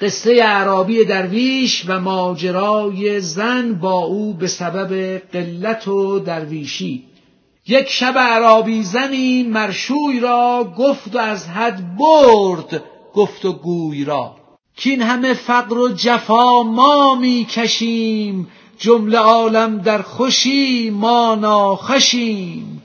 قصه اعرابی درویش و ماجرای زن با او به سبب قلت و درویشی. یک شب اعرابی زنی مرشوی را گفت و از حد برد گفت و گوی را. کین همه فقر و جفا ما می کشیم جمله عالم در خوشی ما ناخوشیم.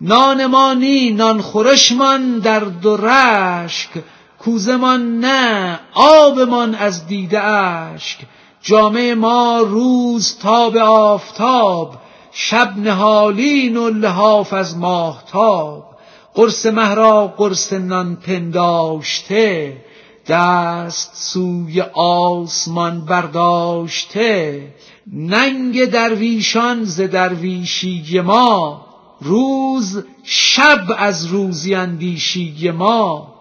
نان ما نی نان خورشمان در دو رشک کوزمان نه آبمان از دیده اشک. جامعه ما روز تاب آفتاب شب نهالین و لحاف از ماهتاب قرص مه را قرص نان پنداشته دست سوی آسمان برداشته. ننگ درویشان ز درویشی ما روز شب از روزی اندیشی ما.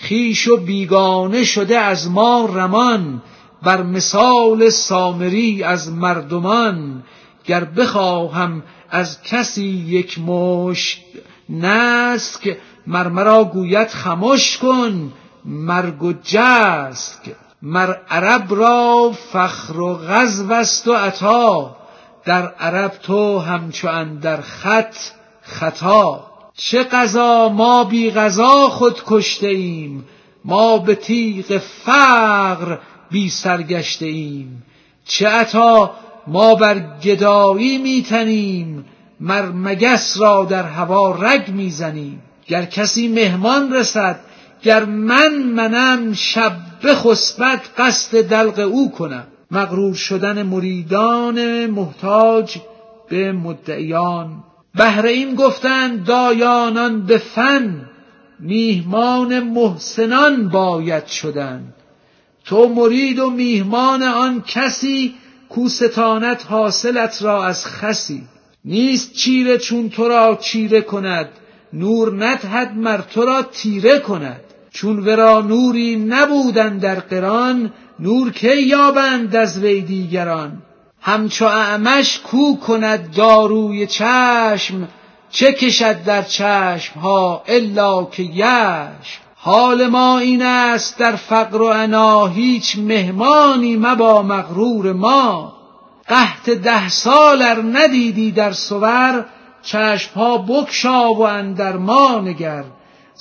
خیش و بیگانه شده از ما رمان بر مثال سامری از مردمان. گر بخواهم از کسی یک مشت نسک مرمرا گوید خمش کن مرگ و جسک. مر عرب را فخر و غزو است و عطا در عرب تو همچو اندر خط خطا. چه قضا ما بی قضا خود کشته ایم. ما به تیغ فقر بی سرگشته ایم. چه عطا ما بر گدایی میتنیم مر مگس را در هوا رگ می‌زنیم گر کسی مهمان رسد گر من منم شب بخسبد قصد دلق او کنم. مغرور شدن مریدان محتاج به مدعیان. بهر این گفتند دایانان به فن میهمان محسنان باید شدن تو مرید و میهمان آن کسی کو ستانت حاصلت را از خسی. نیست چیره چون تو را چیره کند نور ندهد مر تو را تیره کند. چون ورا نوری نبودن در قران نور کی یابند از وی دیگران؟ همچو اعمش کو کند داروی چشم چه کشد در چشم ها الا که یشم. حال ما این است در فقر و عنا هیچ مهمانی مبا مغرور ما. قحط ده سال ار ندیدی در صور چشم ها بگشا و اندر ما نگر.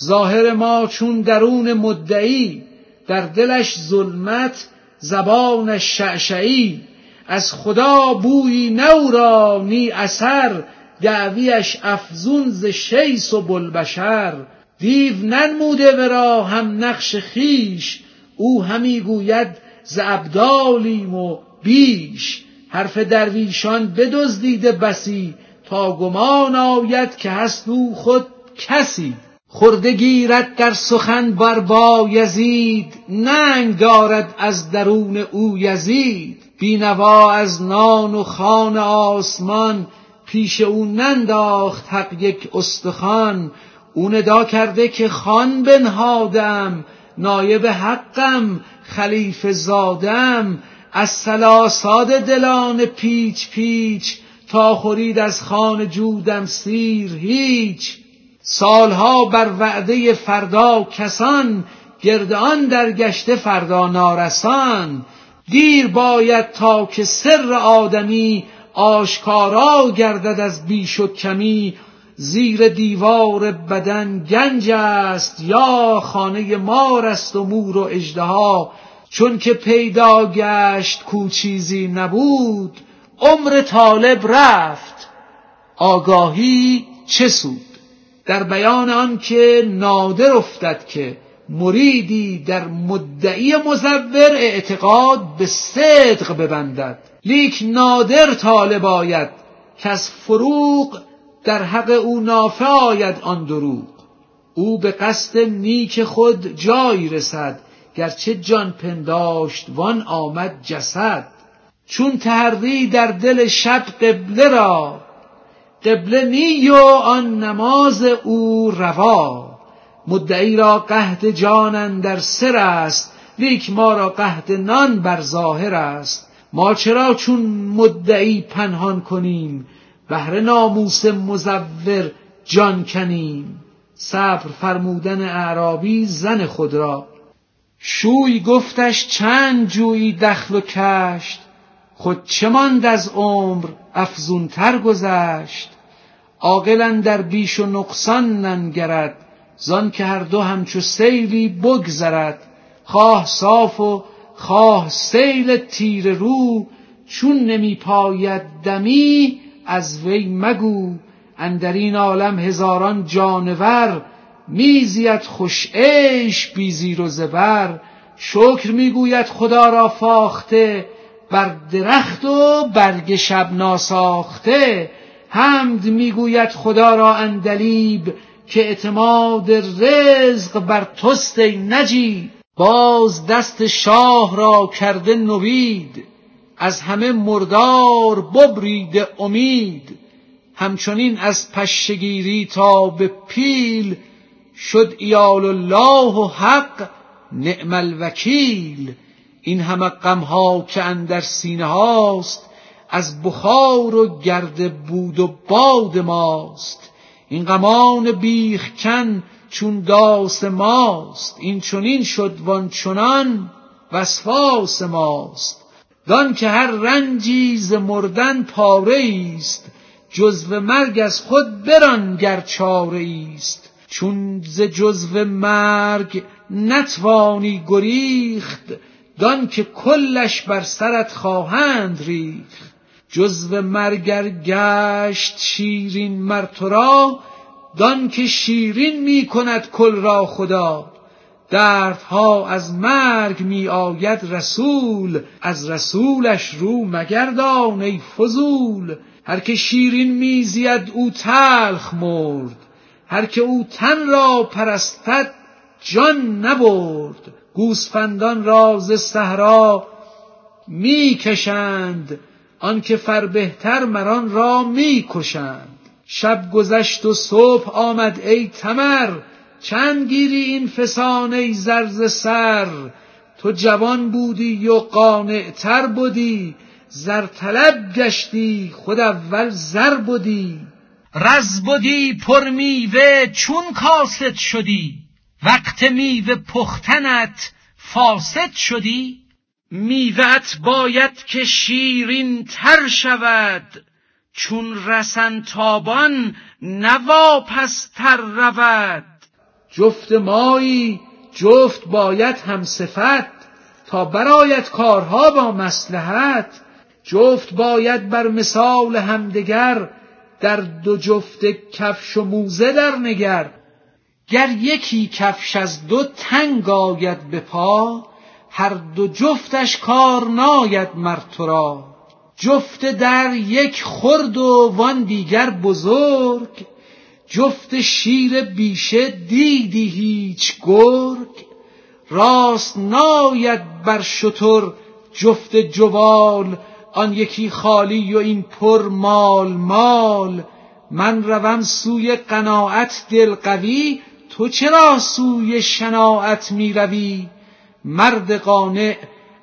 ظاهر ما چون درون مدعی در دلش ظلمت زبانش شعشعی. از خدا بویی نو را نی اثر دعویش افزون ز شیس و بلبشر دیو ننموده ورا هم نقش خیش او همی گوید ز ابدالیم و بیش. حرف درویشان بدزدیده بسی تا گمان آید که هست او خود کسی. خرده گیرد در سخن بر با یزید ننگ دارد از درون او یزید. بینوا از نان و خان آسمان پیش او ننداخت حق یک استخوان. او ندا کرده که خان بنهادم نایب حقم خلیفه زادم. از سلاساد دلان پیچ پیچ تا خورید از خان جودم سیر هیچ. سالها بر وعده فردا کسان گرد آن در گشته فردا نارسان. دیر باید تا که سر آدمی آشکارا گردد از بیش و کمی. زیر دیوار بدن گنج است یا خانه مار است و مور و اژدها. چون که پیدا گشت کو چیزی نبود عمر طالب رفت. آگاهی چه سود؟ در بیان آن که نادر افتد که مریدی در مدعی مزور اعتقاد به صدق ببندد. لیک نادر طالب آید که از فروغ در حق او نافع آید آن دروغ. او به قصد نیک خود جایی رسد گرچه جان پنداشت وان آمد جسد. چون تحری در دل شب قبله را قبله نی و آن نماز او روا. مدعی را قحط جان در سر است لیک ما را قحط نان بر ظاهر است. ما چرا چون مدعی پنهان کنیم؟ بهر ناموس مزور جان کنیم. صبر فرمودن اعرابی زن خود را. شوی گفتش چند جویی دخل و کشت؟ خود چه ماند از عمر افزونتر گذشت؟ عاقل در بیش و نقصان ننگرد. زان که هر دو همچو سیلی بگذرد خواه صاف و خواه سیل تیر رو چون نمی پاید دمی از وی مگو. اندر این عالم هزاران جانور میزید خوش عیش بی زیر و زبر. شکر می‌گوید خدا را فاخته بر درخت و برگ شب ناساخته. حمد می‌گوید خدا را اندلیب که اعتماد رزق بر توست ای نجیب. باز دست شاه را کرده نوید از همه مردار ببرید امید. همچنین از پشگیری تا به پیل شد ایال الله و حق نعم الوکیل. این همه غمها که اندر سینه هاست از بخار و گرد بود و باد ماست. این غمان بیخکن چون داس ماست این چنین شد وان چنان وسواس ماست. دان که هر رنجی ز مردن پاره است جزو مرگ از خود بران گر چاره است چون ز جزو مرگ نتوانی گریخت دان که کلش بر سرت خواهند ریخت. جزو مرگر گشت شیرین مر تو را دان که شیرین می کند کل را خدا. دردها از مرگ می آید رسول از رسولش رو مگردان ای فضول. هر که شیرین میزید او تلخ مرد هر که او تن را پرستد جان نبرد. گوسفندان را ز صحرا می‌کشند آنکه فربهتر مران را می‌کشند. شب گذشت و صبح آمد ای تمر چند گیری این فسانه زرز سر؟ تو جوان بودی و قانعتر بودی زر طلب گشتی خود اول زر بودی رز بودی پر میوه چون کاسد شدی؟ وقت میوه پختنت فاسد شدی؟ میوهت باید که شیرین تر شود. چون رسن تابان نواپستر رود. جفت مایی جفت باید هم صفت. تا برایت کارها با مسلحت جفت باید بر مثال همدگر در دو جفت کفش و موزه در نگر. گر یکی کفش از دو تنگ آید به پا هر دو جفتش کار ناید مر تو را. جفت در یک خرد و وان دیگر بزرگ. جفت شیر بیشه دیدی هیچ گرگ. راست ناید بر شتر جفت جوال. آن یکی خالی و این پر مال مال. من روم سوی قناعت دل قوی. تو چرا سوی شناعت می روی؟ مرد قانع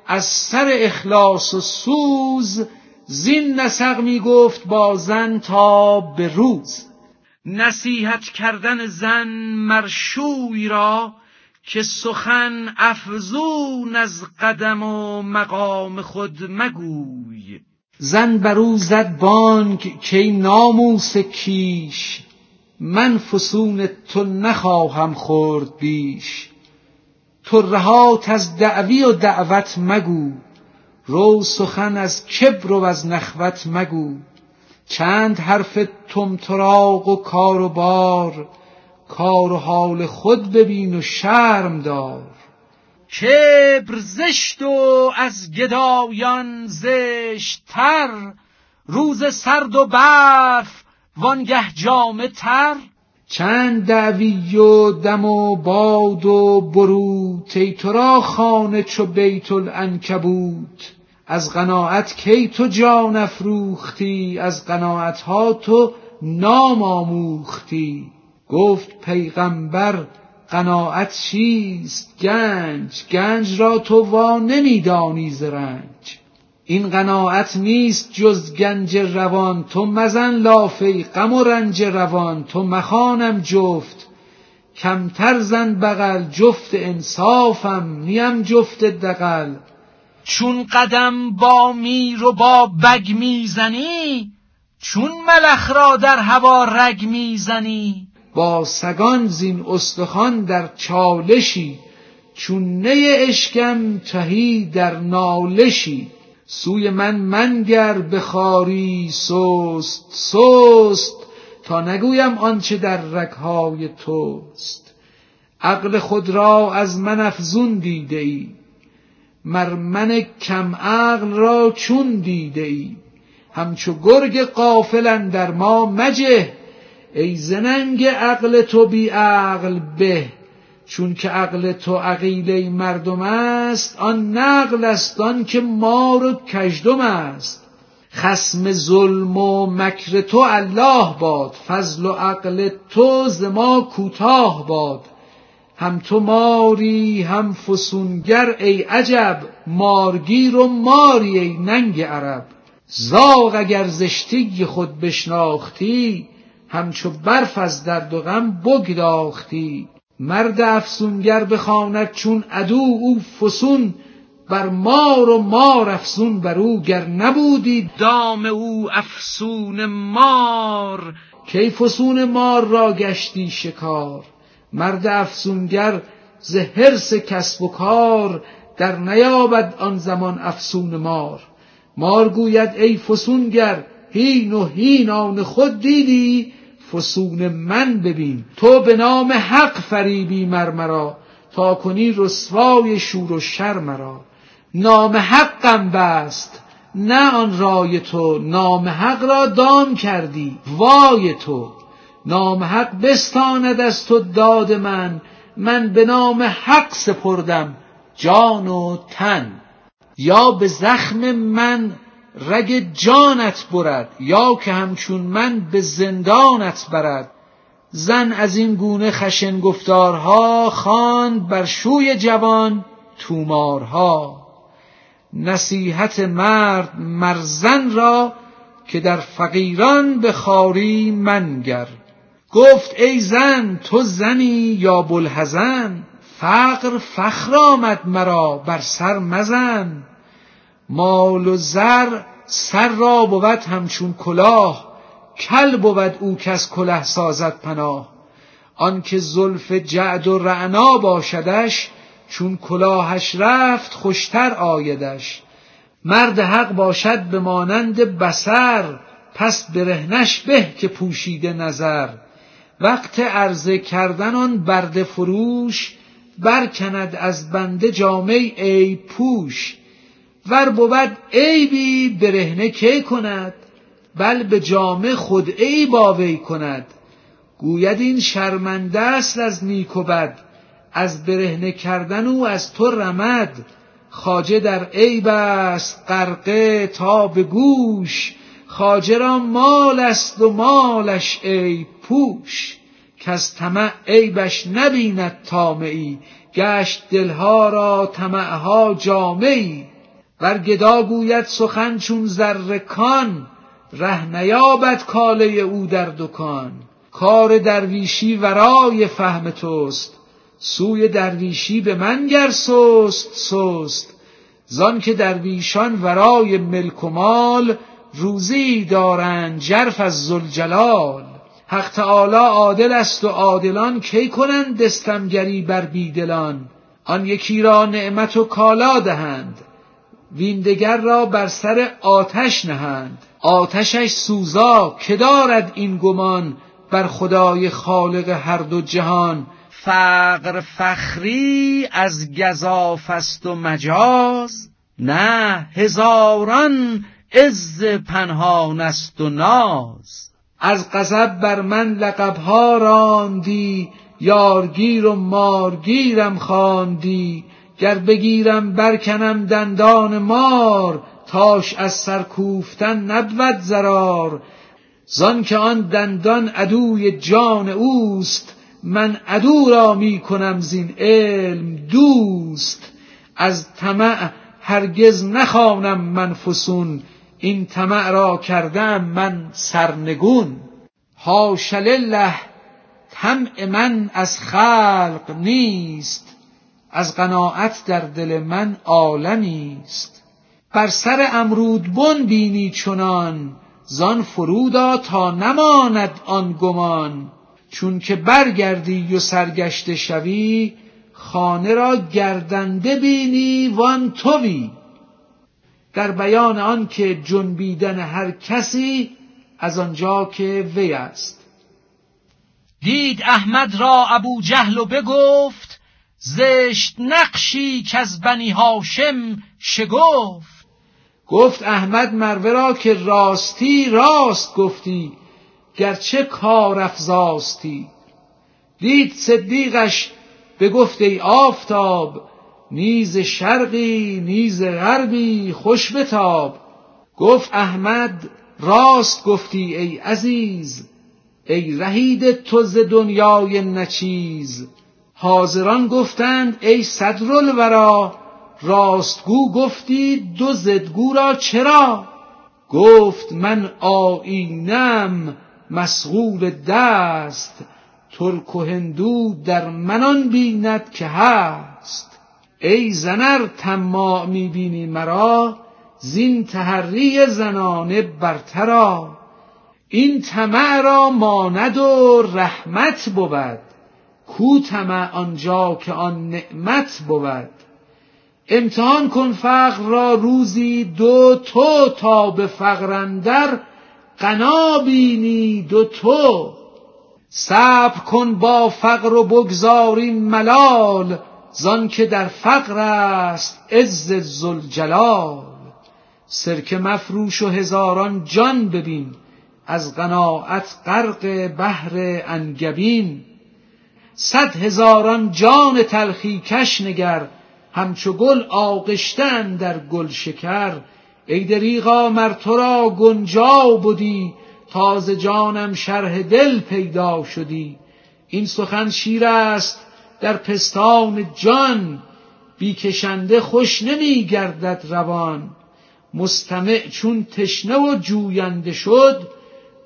از سر اخلاص و سوز زین نسق می گفت با زن تا به روز. نصیحت کردن زن مرشوی را که سخن افزون از قدم و مقام خود مگوی. زن بر او زد بانگ که ناموس کیش من فسون تو نخواهم خورد بیش. ترهات از دعوی و دعوت مگو. رو سخن از کبر و از نخوت مگو. چند حرف طمطراق و کار و بار. کار و حال خود ببین و شرم دار. کبر زشت و از گدایان زشتتر. روز سرد و برف وانگه جامه تر. چند دعوی و دم و باد و بروت ای تو را خانه چو بیت العنکبوت. از قناعت کی تو جان افروختی؟ از قناعتها تو نام آموختی. گفت پیغمبر قناعت چیست؟ گنج گنج را تو وا نمیدانی ز رنج. این قناعت نیست جز گنج روان تو مزن لافه غم و رنج روان تو مخوانم جفت. کمتر زن بغل جفت انصافم نیم جفت دقل چون قدم با میر و با بگ می‌زنی چون ملخ را در هوا رگ می‌زنی. با سگان زین استخوان در چالشی چون نی اشکم تهی در نالشی. سوی من منگر بخاری سست سست تا نگویم آنچه در رگهای توست. عقل خود را از من افزون دیده ای مر من کم عقل را چون دیده ای. همچو گرگ قافلن در ما مجه ای زننگ عقل تو بی عقل به. چون که عقل تو عقیله مردم است آن نقل است آن که مار و کژدم است. خسم ظلم و مکر تو الله باد فضل و عقل تو ز ما کوتاه باد. هم تو ماری هم فسونگر ای عجب مارگیر و ماری ای ننگ عرب. زاغ اگر زشتی خود بشناختی همچو برف از درد و غم بگداختی. مرد افسونگر بخواند چون عدو او فسون بر مار و مار افسون بر او گر نبودی دام او افسون مار. کی فسون مار را گشتی شکار؟ مرد افسونگر ز حرص کسب و کار در نیابد آن زمان افسون مار. مار گوید ای فسونگر هین و هین آن خود دیدی؟ فسون من ببین. تو به نام حق فریبی مرمرا تا کنی رسوای شور و شر مرا. نام حقم بست نه آن رای تو. نام حق را دام کردی وای تو. نام حق بستاند از تو داد من. من به نام حق سپردم جان و تن. یا به زخم من رگ جانت برد یا که همچون من به زندانت برد. زن از این گونه خشن گفتارها خواند بر شوی جوان تومارها. نصیحت مرد مرزن را که در فقیران به خاری منگر. گفت ای زن تو زنی یا بلحزن فقر فخر آمد مرا بر سر مزن. مال و زر سر را بود همچون کلاه کل بود او کس کله سازد پناه. آنکه زلف جعد و رعنا باشدش چون کلاهش رفت خوشتر آیدش. مرد حق باشد به مانند بسر پس برهنش به که پوشیده نظر. وقت عرضه کردن آن برده فروش برکند از بنده جامه ای پوش. ور بود عیبی برهنه کی کند؟ بل به جامه خود ای با وی کند. گوید این شرمنده است از نیک و بد از برهنه کردن او از تو رمد. خاجه در عیب است غرقه تا به گوش. خاجه را مال است و مالش ای پوش. کز طمع عیبش نبیند طامعی گشت دلها را طمعها جامعی. ور گدا گوید سخن چون زر کان ره نیابد کاله او در دکان. کار درویشی ورای فهم توست سوی درویشی به من گر سست سست. زان که درویشان ورای ملک و مال روزی دارند جرف از زلجلال حق تعالی عادل است و عادلان کی کنند دستمگری بر بیدلان؟ آن یکی را نعمت و کالا دهند. ویندگر را بر سر آتش نهند. آتشش سوزا که دارد این گمان بر خدای خالق هر دو جهان؟ فقر فخری از گذاف است و مجاز نه هزاران عز پنهان است و ناز. از غضب بر من لقبها راندی یارگیر و مارگیرم خواندی. گر بگیرم برکنم دندان مار تاش از سرکوفتن نبود زرار زان که آن دندان عدوی جان اوست من عدو را می کنم زین علم دوست. از طمع هرگز نخوانم من فسون این طمع را کردم من سرنگون. حاش لله طمع من از خلق نیست. از قناعت در دل من عالمی است. بر سر امرودبن بینی چنان زان فرودا تا نماند آن گمان. چون که برگردی و سرگشته شوی خانه را گردنده بینی وان توی. در بیان آن که جنبیدن هر کسی از آنجا که وی است. دید احمد را ابو جهل و بگفت زشت نقشی که از بنی هاشم شگفت. گفت احمد مروه را که راستی راست گفتی گرچه کار افزاستی. دید صدیقش بگفت ای آفتاب نیز شرقی نیز غربی خوش بتاب. گفت احمد راست گفتی ای عزیز ای رهید تو ز دنیای نچیز. حاضران گفتند ای صدرالورا راستگو گفتی دو زدگو را چرا؟ گفت من آیینم مسغول دست ترک و هندو در منان بیند که هست. ای زنر تما می‌بینی مرا زین تحری زنانه برترا. این طمع را ماند و رحمت بود. کو طمع آنجا که آن نعمت بود. امتحان کن فقر را روزی دو تو تا به فقر اندر قنا بینی دو تو. صبر کن با فقر و بگذار ملال زان که در فقر است عز ذوالجلال. سرکه مفروش و هزاران جان ببین از قناعت غرق بحر انگبین. صد هزاران جان تلخی کش نگر همچو گل آغشتن در گل شکر. ای دریغا مر تو را گنجا بودی تازه جانم شرح دل پیدا شدی. این سخن شیر است در پستان جان بیکشنده خوش نمی گردد روان. مستمع چون تشنه و جوینده شد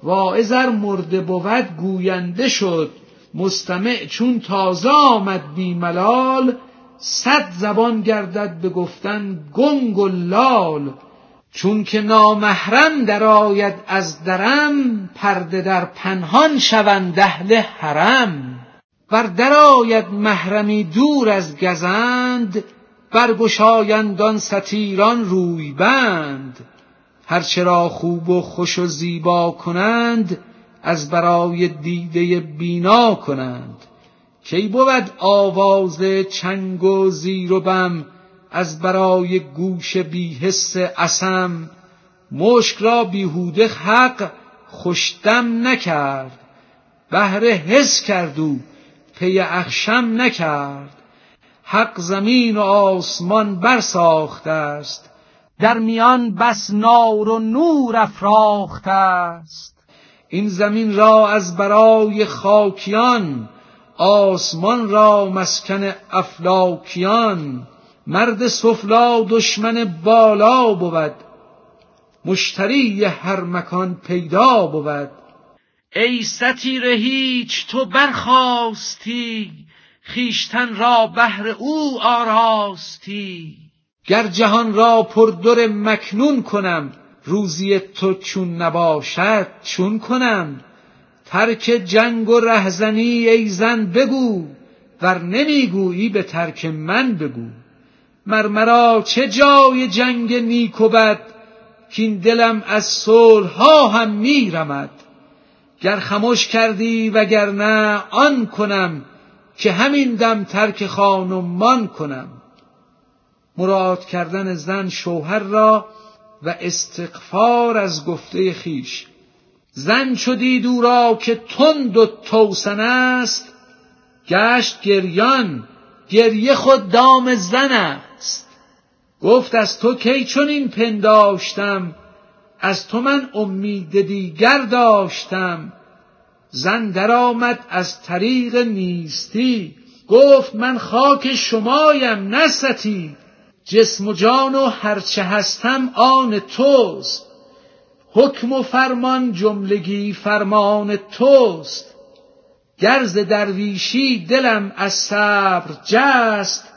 واعظ ار مرده بود گوینده شد. مستمع چون تازه آمد بی ملال صد زبان گردد به گفتن گنگ و لال. چون که نامحرم درآید از درم پرده در پنهان شوند اهل حرم. ور درآید محرمی دور از گزند برگشایند آن ستیران روی بند هرچه را خوب و خوش و زیبا کنند از برای دیده بینا کنند. کی بود آواز چنگ و زیر و بم از برای گوش بیحس اسم مشک را بیهوده حق خوشدم نکرد. بهر حس کرد او پی اخشم نکرد. حق زمین و آسمان برساخته است. در میان بس نار و نور افراخته است. این زمین را از برای خاکیان آسمان را مسکن افلاکیان. مرد سفلا دشمن بالا بود مشتری هر مکان پیدا بود. ای ستیر هیچ تو برخاستی خیشتن را بهر او آراستی. گر جهان را پردر مکنون کنم روزی تو چون نباشد چون کنم؟ ترک جنگ و رهزنی ای زن بگو ور نمی‌گویی به ترک من بگو. مرمرا چه جای جنگ نیک و بد کین دلم از صلح ها هم میرمد. گر خموش کردی وگرنه آن کنم که همین دم ترک خانمان کنم. مراد کردن زن شوهر را و استغفار از گفته خیش. زن چو دید او را که تند و توسن است گشت گریان گریه خود دام زن است. گفت از تو کی چنین پنداشتم؟ از تو من امید دیگر داشتم. زن درآمد از طریق نیستی. گفت من خاک شمایم نستی جسم و جان و هرچه هستم آن توست. حکم و فرمان جملگی فرمان توست. گرز درویشی دلم از صبر جست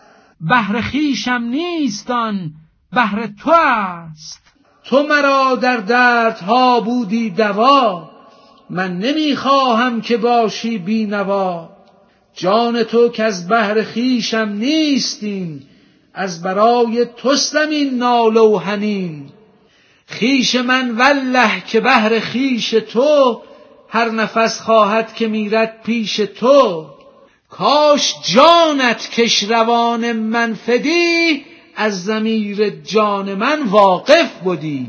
بهر خیشم نیستان بهر تو است تو مرا در دردها بودی دوا من نمی‌خواهم که باشی بینوا جان تو که از بهر خیشم نیستین از برای توستم این ناله و حنین خیش من والله که بهر خیش تو هر نفس خواهد که میرد پیش تو. کاش جانت کش روان من فدی از زمیر جان من واقف بودی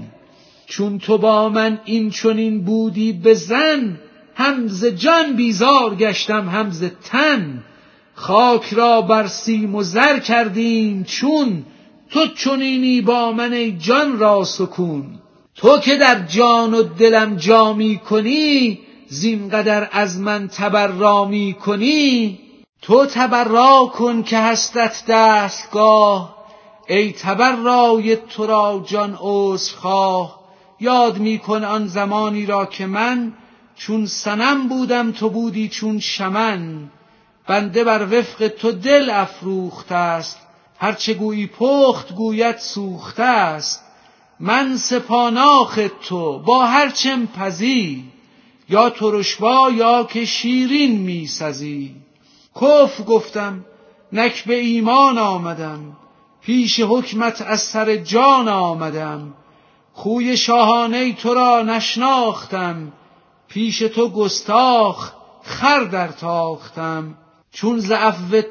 چون تو با من این چنین بودی بزن همز جان بیزار گشتم همز تن. خاک را بر سیم و زر کردیم چون تو چنینی با من جان را سکون. تو که در جان و دلم جامی کنی زین قدر از من تبرا می کنی. تو تبرا کن که هستت دستگاه ای تبرای تو را جان عذرخواه یاد می کن آن زمانی را که من چون سنم بودم تو بودی چون شمن. بنده بر وفق تو دل افروخته است. هرچه گویی پخت گوید سوخته است. من سپاناخ تو با هرچم پزی. یا ترشبا یا که شیرین می سزی. کف گفتم نک به ایمان آمدم. پیش حکمت از سر جان آمدم. خوی شاهانه تو را نشناختم. پیش تو گستاخ خر در تاختم. چون ز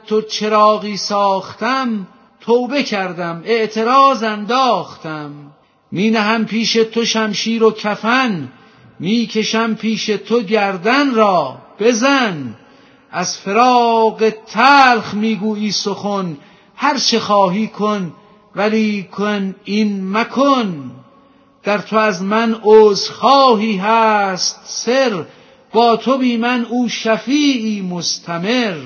تو چراغی ساختم توبه کردم اعتراض انداختم. می نهم پیش تو شمشیر و کفن می کشم پیش تو گردن را. بزن از فراق تلخ می‌گویی سخن هر چه خواهی کن ولی کن این مکن. در تو از من عذرخواهی هست سر با تو بی من او شفیعی مستمر.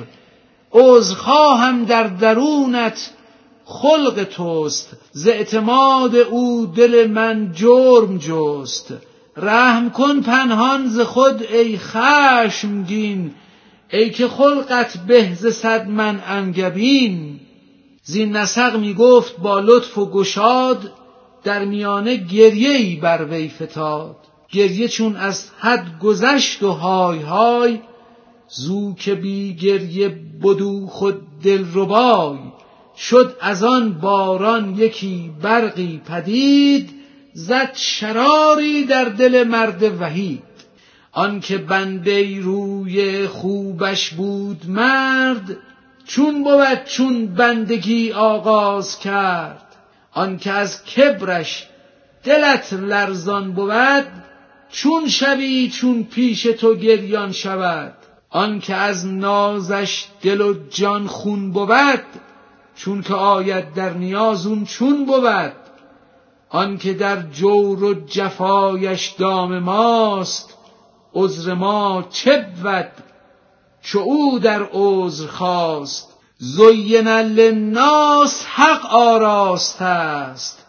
عذرخواهم در درونت خلق توست. ز اعتماد او دل من جرم جست. رحم کن پنهان ز خود ای خشمگین ای که خلقت به ز صد من انگبین. زین نسق می گفت با لطف و گشاد در میانه گریه ای بر وی فتاد. گریه چون از حد گذشت و های های زو که بی گریه بدو خود دل ربای. شد از آن باران یکی برقی پدید زد شراری در دل مرد وحید. آنکه بنده روی خوبش بود مرد چون بود چون بندگی آغاز کرد. آنکه از کبرش دلت لرزان بود چون شوی چون پیش تو گریان شود. آنکه از نازش دل و جان خون بود چون که آید در نیاز اون چون بود. آنکه در جور و جفایش دام ماست عذر ما چه بود؟ چو او در عذر خواست. زین للناس حق آراست است.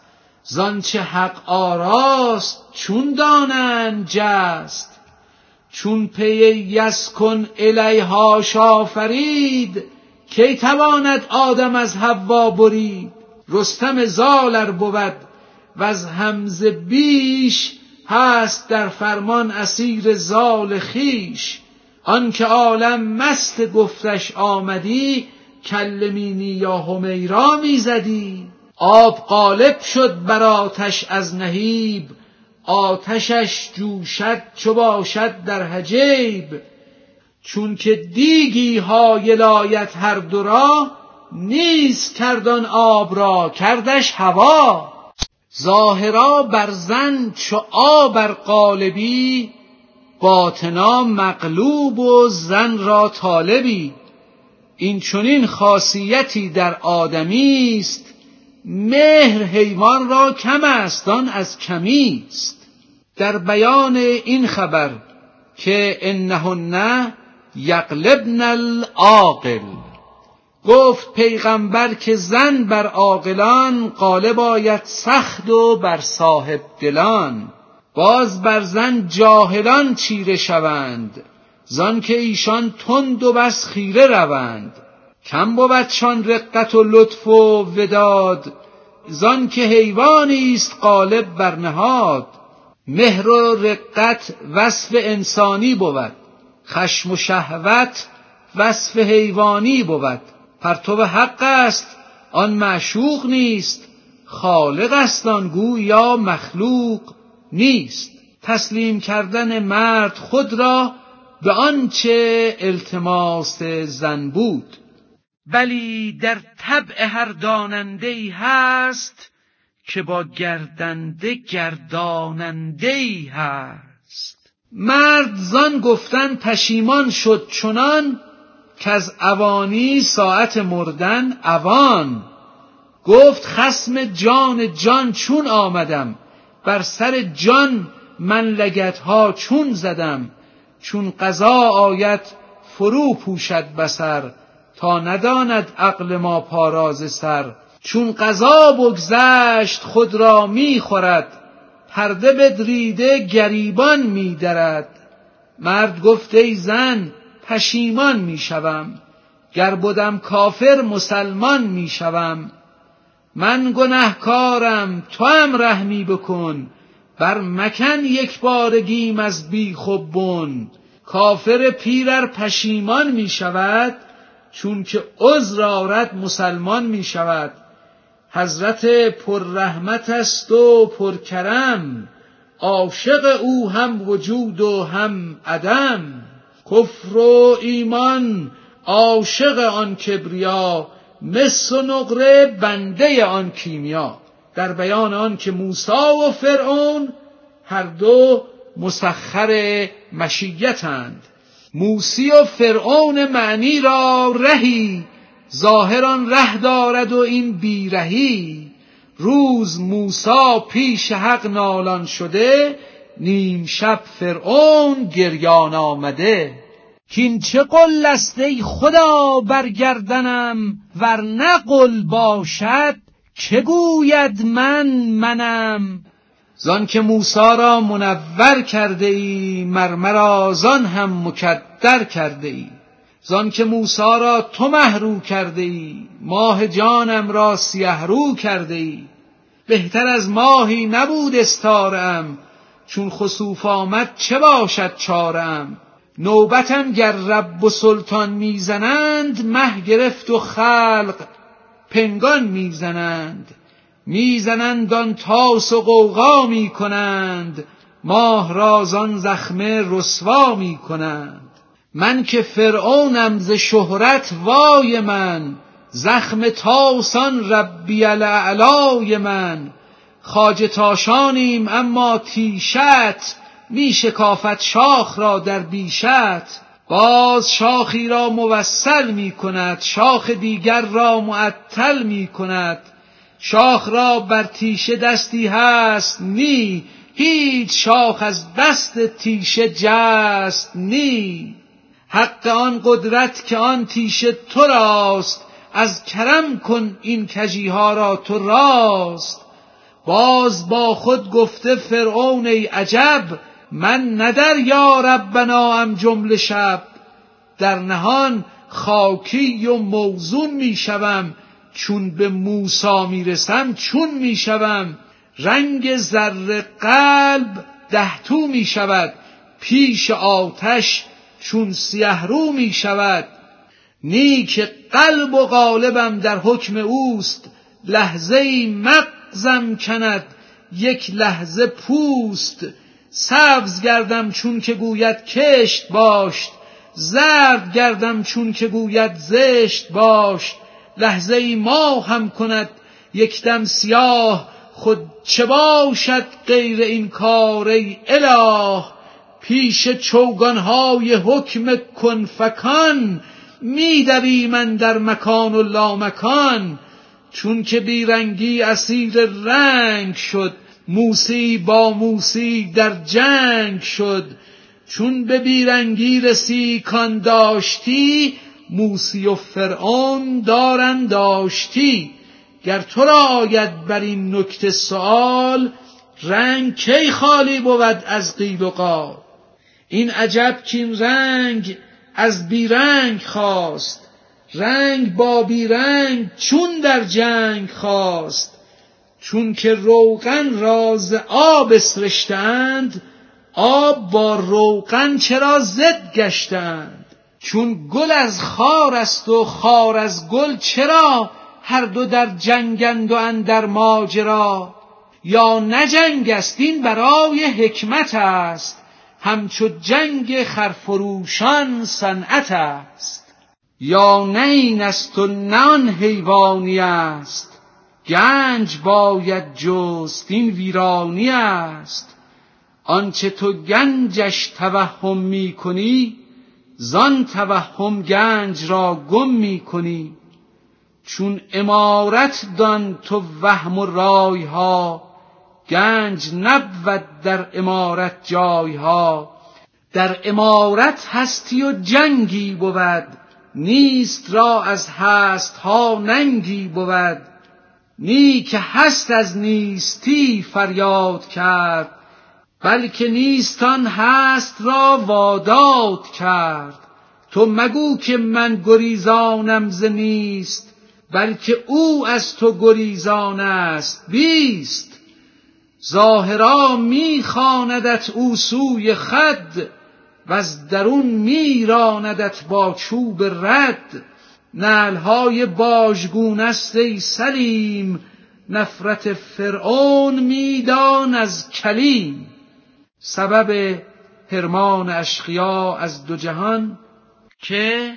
زانچه حق آراست چون دانند جست. چون پی یسکن الیها شافرید کی تواند آدم از حوا برید؟ رستم زالر بود و از همز بیش هست در فرمان اسیر زال خیش. آنکه عالم مست گفتش آمدی کلمینی یا همیرا می‌زدی. آب غالب شد بر آتش از نهیب آتشش جوشد چو باشد در حجیب. چون که دیگی های هر دو را نیست کردان آب را کردش هوا. ظاهرا بر زن چو آب بر قالبی باطنا مغلوب و زن را طالبی. این چنین خاصیتی در آدمی است مهر حیوان را کم است آن از کمی است. در بیان این خبر که انهن یقلبن العاقل. گفت پیغمبر که زن بر عاقلان غالب آید سخت و بر صاحب دلان. باز بر زن جاهلان چیره شوند زان که ایشان تند و بس خیره روند. کم بودشان رقت و لطف و وداد زان که حیوانی است غالب بر نهاد. مهر و رقت وصف انسانی بود خشم و شهوت وصف حیوانی بود. پرتو حق است آن معشوق نیست خالق است آن گویا مخلوق نیست. تسلیم کردن مرد خود را به آنچه التماس زن بود. ولی در طبع هر داننده هست که با گردنده گرداننده هست. مرد زان گفتن پشیمان شد چنان که از اوانی ساعت مردن اوان. گفت خسم جان جان چون آمدم بر سر جان من لگتها چون زدم. چون قضا آید فرو پوشد بسر تا نداند عقل ما پاراز سر. چون قضا بگذشت خود را می‌خورد پرده بدریده گریبان میدرد. مرد گفت ای زن پشیمان می‌شوم. گر بودم کافر مسلمان می‌شوم. من گنهکارم تو هم رحمی بکن. بر مکن یک بارگیم از بی بن. کافر پیرر پشیمان می شود چون که عذر آرد مسلمان می شود. حضرت پررحمت است و پرکرم. عاشق او هم وجود و هم عدم. کفر و ایمان عاشق آن کبریا. مس و نقره بنده آن کیمیا. در بیان آن که موسا و فرعون هر دو مسخر مشیتند. موسی و فرعون معنی را رهی ظاهران ره دارد و این بیرهی. روز موسا پیش حق نالان شده نیم شب فرعون گریان آمده. کین چه قل ای خدا برگردنم ور قل باشد چه گوید من منم؟ زان که موسا را منور کرده ای مرمرا زان هم مکدر کرده ای. زان که موسا را تو محرو کرده ای ماه جانم را سیه رو کرده ای. بهتر از ماهی نبود استارم چون خسوف آمد چه باشد چارم. نوبتم گر رب و سلطان می‌زنند مه گرفت و خلق پنگان می‌زنند. می‌زنند آن تاس و قوقا می‌کنند ماه رازان زخمه رسوا می‌کنند. من که فرعونم ز شهرت وای من زخم تاسان ربی الاعلای من. خاج تاشانیم اما تیشت می شکافت شاخ را در بیشت. باز شاخی را موصل می کند شاخ دیگر را معطل می کند شاخ را بر تیشه دستی هست نی. هیچ شاخ از دست تیشه جست نی. حق آن قدرت که آن تیشه تو راست از کرم کن این کجیها را تو راست. باز با خود گفته فرعون ای عجب من ندر یا ربنا ام جمله شب. در نهان خاکی و موزون می‌شوم چون به موسا می‌رسم چون می‌شوم. رنگ زر قلب دهتو می شود پیش آتش چون سیه رو می شود نیک قلب و غالبم در حکم اوست. لحظه مغزم کند. یک لحظه پوست. سبز گردم چون که گوید کشت باش زرد گردم چون که گوید زشت باش لحظه ای ما هم کند یک دم سیاه. خود چه باشد غیر این کار ای اله؟ پیش چوگانهای حکم کنفکان میدوی من در مکان و لامکان. چون که بیرنگی اسیر رنگ شد موسی با موسی در جنگ شد. چون به بیرنگی رسی کان داشتی موسی و فرعون دارن داشتی. گر تو را آید بر این نکته سوال رنگ کی خالی بود از قیل و قال این عجب کین رنگ از بیرنگ خواست. رنگ با بیرنگ چون در جنگ خواست. چون که روغن راز آب اسرشتند آب با روغن چرا زد گشتند؟ چون گل از خار است و خار از گل چرا هر دو در جنگند و اندر ماجرا؟ یا نه جنگ است این برای حکمت است همچو جنگ خرفروشان صنعت است. یا نه این است و نه حیوانی است گنج باید جست این ویرانی است. آنچه تو گنجش توهم می کنی زان توهم گنج را گم می کنی چون امارت دان تو وهم و رای ها گنج نبود در امارت جای ها در امارت هستی و جنگی بود نیست را از هست ها ننگی بود. نی که هست از نیستی فریاد کرد بلکه نیستان هست را واداد کرد. تو مگو که من گریزانم ز نیست بلکه او از تو گریزان است بیست. ظاهرا می خواندت او سوی خد و از درون می راندت با چوب رد. نعلهای باژگون است ای سلیم نفرت فرعون میدان از کلیم. سبب هرمان اشقیا از دو جهان که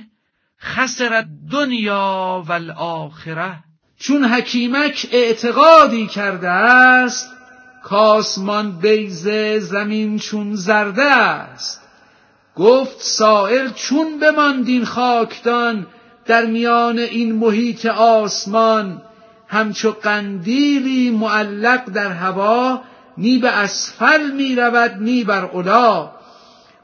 خسرت دنیا و الاخره چون حکیمک اعتقادی کرده است کاسمان بیزه زمین چون زرده است. گفت سائل چون بماندین خاکدان در میان این محیط آسمان همچو قندیلی معلق در هوا نی به اسفل می رود نی بر علا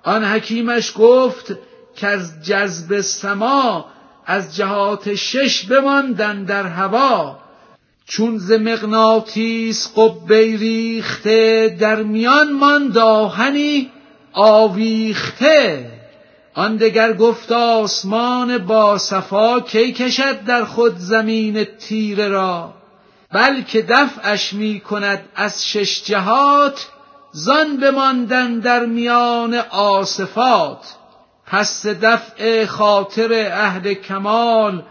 آن حکیمش گفت که از جذب سما از جهات شش بماندن در هوا. چون ز مغناطیس قبه ریخته در میان مان داهنی آویخته. آن دگر گفت آسمان با صفا کی کشد در خود زمین تیره را؟ بلکه دفعش می کند از شش جهات زان بماندن در میان آصفات. پس دفع خاطر اهل کمال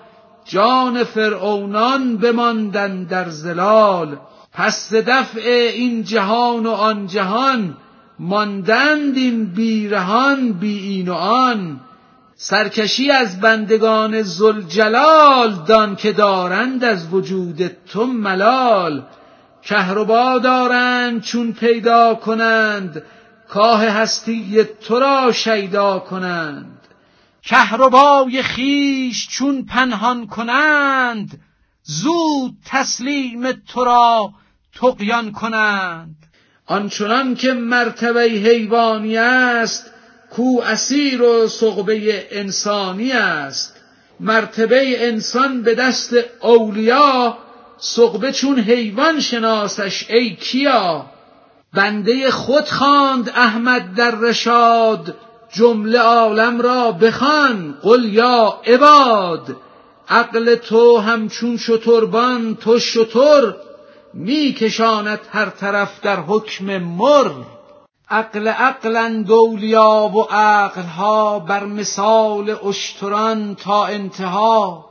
جان فرعونان بماندن در زلال. پس دفع این جهان و آن جهان ماندند این بیرهان بی این و آن. سرکشی از بندگان زلجلال دان که دارند از وجود تو ملال. کهربا دارند چون پیدا کنند کاه هستی تو را شیدا کنند. کهربای خیش چون پنهان کنند زود تسلیم تو را تقیان کنند. آنچنان که مرتبه حیوانی است کو اسیر و صغبه انسانی است. مرتبه انسان به دست اولیا صغبه چون حیوان شناسش ای کیا. بنده خود خواند احمد در رشاد جمله عالم را بخوان قل یا عباد عقل تو همچون شتربان تو شتر می کشاند هر طرف در حکم مر. عقل عقلند اولیا و عقلها بر مثال اشتران تا انتها.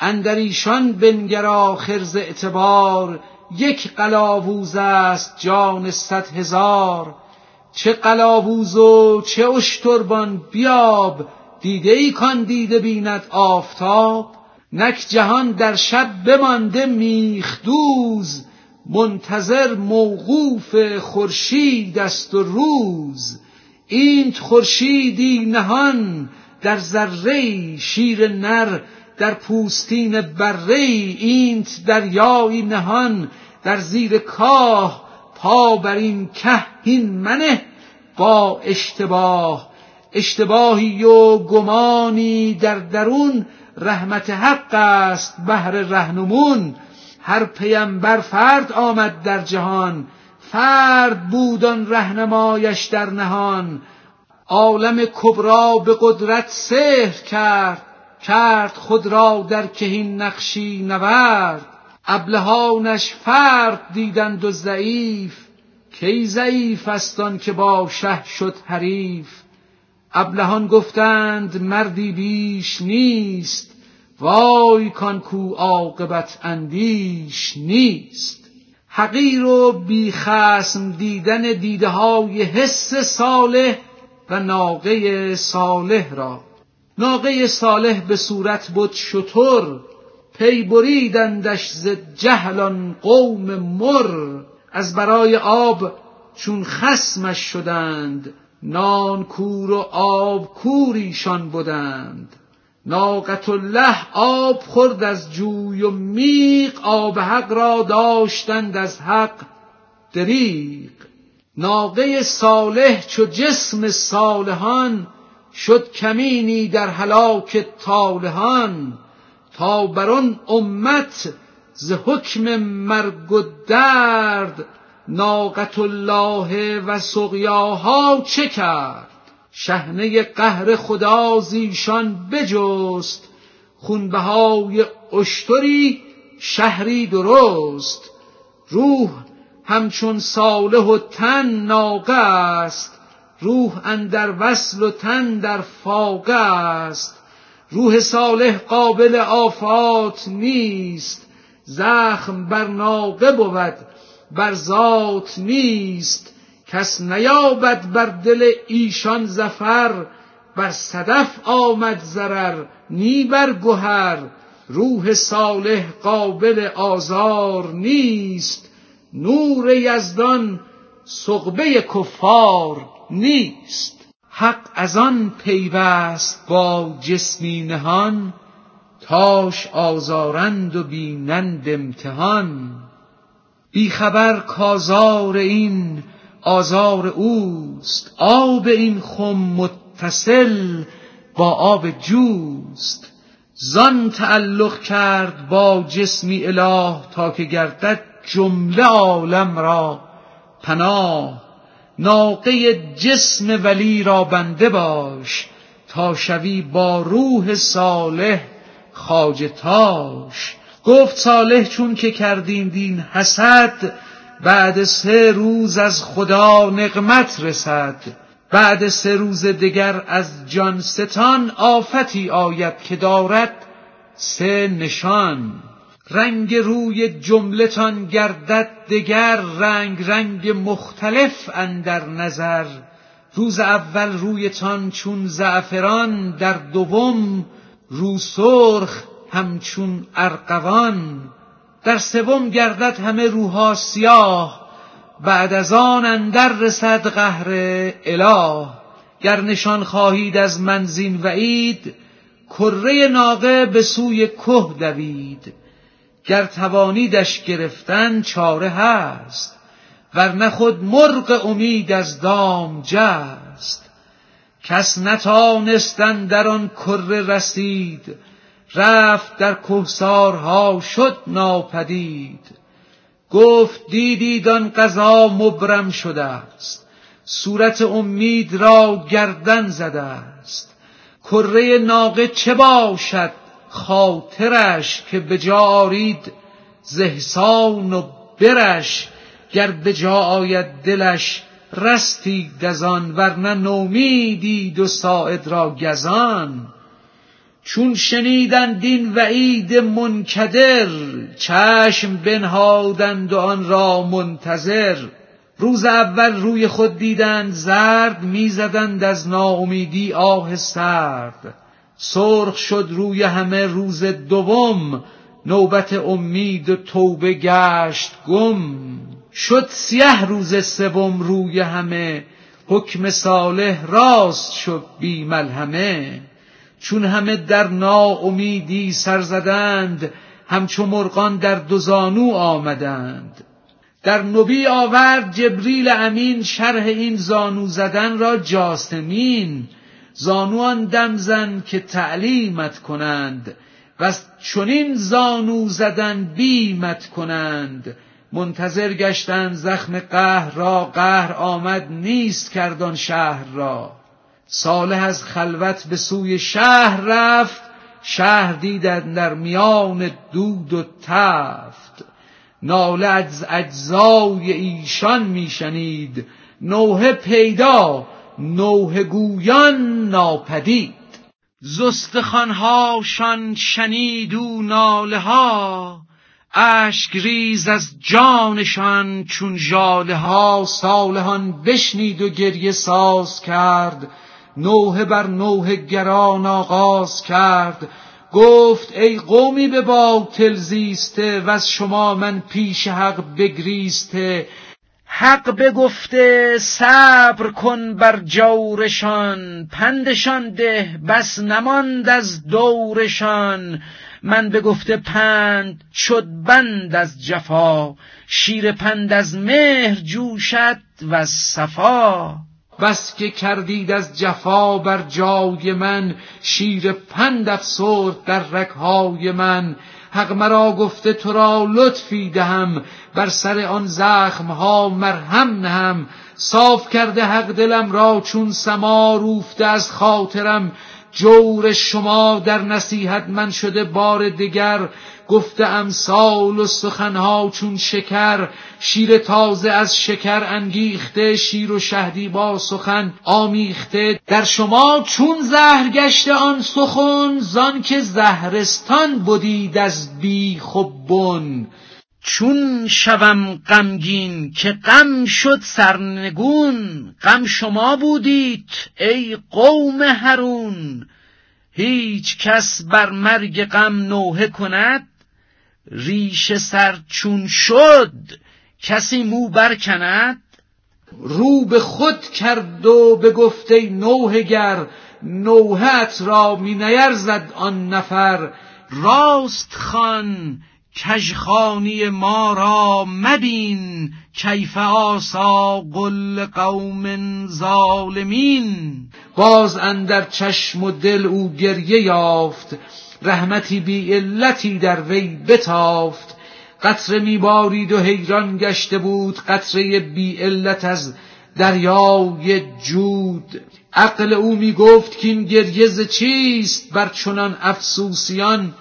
اندر ایشان بنگر آخر ز اعتبار. یک قلاووز است جان صد هزار. چه قلاووز و چه اشتربان بیاب. دیده ای کان دیده بیند آفتاب. نک جهان در شب بمانده میخدوز منتظر موقوف خورشید است و روز. اینت خورشیدی نهان در ذره شیر نر در پوستین بره اینت دریایی نهان. در زیر کاه پا بر این که هین منه با اشتباه. اشتباهی و گمانی در درون رحمت حق است بهر رهنمون. هر پیمبر فرد آمد در جهان فرد بود آن رهنمایش در نهان. عالم کبرا به قدرت سحر کرد کرد خود را در کهین نقشی نورد. ابلهانش فرد دیدند و ضعیف کی ضعیف است که با شه شد حریف؟ ابلهان گفتند مردی بیش نیست. وای کان کو عاقبت اندیش نیست. حقیر و بی خسم دیدن دیده های حس صالح و ناقه صالح را. ناقه صالح به صورت بود شطور پی بریدندش ز جهلان قوم مر. از برای آب چون خسمش شدند نان کور و آب کوریشان بودند ناقت الله آب خورد از جوی و میق آب حق را داشتند از حق. دریق ناقه صالح چو جسم صالحان شد کمینی در هلاک طالحان. تا بر آن امت ز حکم مرگ و درد ناقت الله و سقیاها چه کرد؟ شهنه قهر خدا زیشان بجست. خونبهای اشتری شهری درست. روح همچون صالح و تن ناقه است. روح اندر وصل و تن در فاقه است. روح صالح قابل آفات نیست. زخم بر ناقه بود بر ذات نیست. کس نیابد بر دل ایشان زفر بر صدف آمد ضرر نی بر گهر. روح صالح قابل آزار نیست نور یزدان سقبه کفار نیست. حق از آن پیوست با جسمی نهان تاش آزارند و بینند امتحان. بیخبر کازار این آزار اوست. آب این خم متصل با آب جوست. زان تعلق کرد با جسمی اله تا که گردد جمله عالم را پناه. ناقه جسم ولی را بنده باش تا شوی با روح صالح خاجتاش گفت صالح چون که کردین دین حسد بعد سه روز از خدا نقمت رسد. بعد سه روز دگر از جان ستان آفتی آید که دارد سه نشان. رنگ روی جملتان گردد دگر رنگ رنگ مختلف اندر نظر. روز اول رویتان چون زعفران در دوم رو سرخ همچون ارقوان در سوم گردد همه روها سیاه بعد از آن اندر رسد قهر اله. گر نشان خواهید از منزین وعید کره ناقه به سوی که دوید. گر توانیدش گرفتن چاره هست ورنه خود مرغ امید از دام جست. کس نتانستن در آن کره رسید رفت در کوسارها شد ناپدید. گفت دیدید آن قضا مبرم شده است. صورت امید را گردن زده است. کره ناقه چه باشد خاطرش که به جا آرید زهسان و برش. گر به جا آید دلش رستی دزان ورنه نومیدید و ساعد را گزان. چون شنیدند دین وعید منکدر چشم بنهادند و آن را منتظر. روز اول روی خود دیدند زرد می‌زدند از ناامیدی آه سرد. سرخ شد روی همه روز دوم نوبت امید و توبه گشت گم. شد سیه روز سوم روی همه حکم صالح راست شد بی ملهمه چون همه در ناامیدی سر زدند همچو مرغان در دوزانو آمدند. در نبی آورد جبریل امین شرح این زانو زدن را جاسمین. زانوان دم زن که تعلیمت کنند و چنین زانو زدن بیمت کنند. منتظر گشتند زخم قهر را قهر آمد نیست کردان شهر را. صالح از خلوت به سوی شهر رفت. شهر دیدن در میان دود و تفت. ناله از اجزای ایشان میشنید نوه پیدا نوه گویان ناپدید. زستخانهاشان شنید و ناله ها اشک ریز از جانشان چون ژاله ها صالحان بشنید و گریه ساز کرد. نوه بر نوه گران آغاز کرد. گفت ای قومی به باطل زیسته و از شما من پیش حق بگریسته. حق بگفته صبر کن بر جورشان. پندشان ده بس نماند از دورشان. من بگفته پند شد بند از جفا. شیر پند از مهر جوشد و از صفا. بس که کردید از جفا بر جای من شیر پند افسرد در رکهای من. حق مرا گفته تو را لطفی دهم بر سر آن زخم ها مرهم نهم. صاف کرده حق دلم را چون سما روفته از خاطرم. جور شما در نصیحت من شده بار دگر. گفته امثال و سخنها چون شکر. شیر تازه از شکر انگیخته شیر و شهدی با سخن آمیخته. در شما چون زهر گشته آن سخن زان که زهرستان بدید از بی خبون چون شوم غمگین که غم شد سرنگون غم شما بودید ای قوم هرون. هیچ کس بر مرگ غم نوحه کند ریش سر چون شد کسی مو برکند. رو به خود کرد و به گفته نوه گر نوحت را می نیرزد آن نفر. راست خان کژخانی ما را مبین کیف آسا قل قوم ظالمین. باز اندر چشم و دل او گریه یافت رحمتی بی علتی در وی بتافت. قطره میبارید و حیران گشته بود قطره بی علت از دریای جود. عقل او می گفت که این گریه چیست؟ بر چنان افسوسیان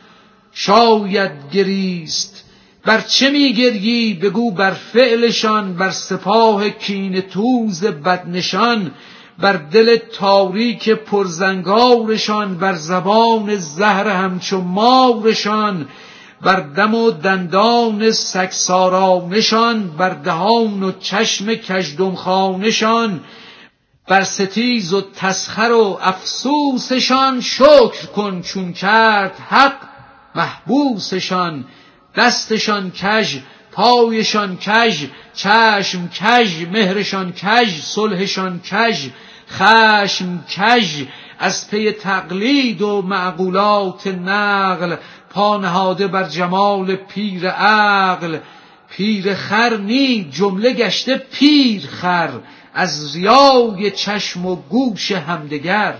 شاید گریست. بر چه می گریی؟ بگو بر فعلشان بر سپاه کین توز بدنشان بر دل تاریک پرزنگارشان بر زبان زهر همچو مارشان بر دم و دندان سکسارانشان بر دهان و چشم کژدمخانشان بر ستیز و تسخر و افسوسشان شکر کن چون کرد حق. محبوسشان دستشان کژ پایشان کژ چشم کژ مهرشان کژ صلحشان کژ خشم کژ از پی تقلید و معقولات نقل پا نهاده بر جمال پیر عقل. پیر خر نی جمله گشته پیر خر از ریای چشم و گوش همدگر.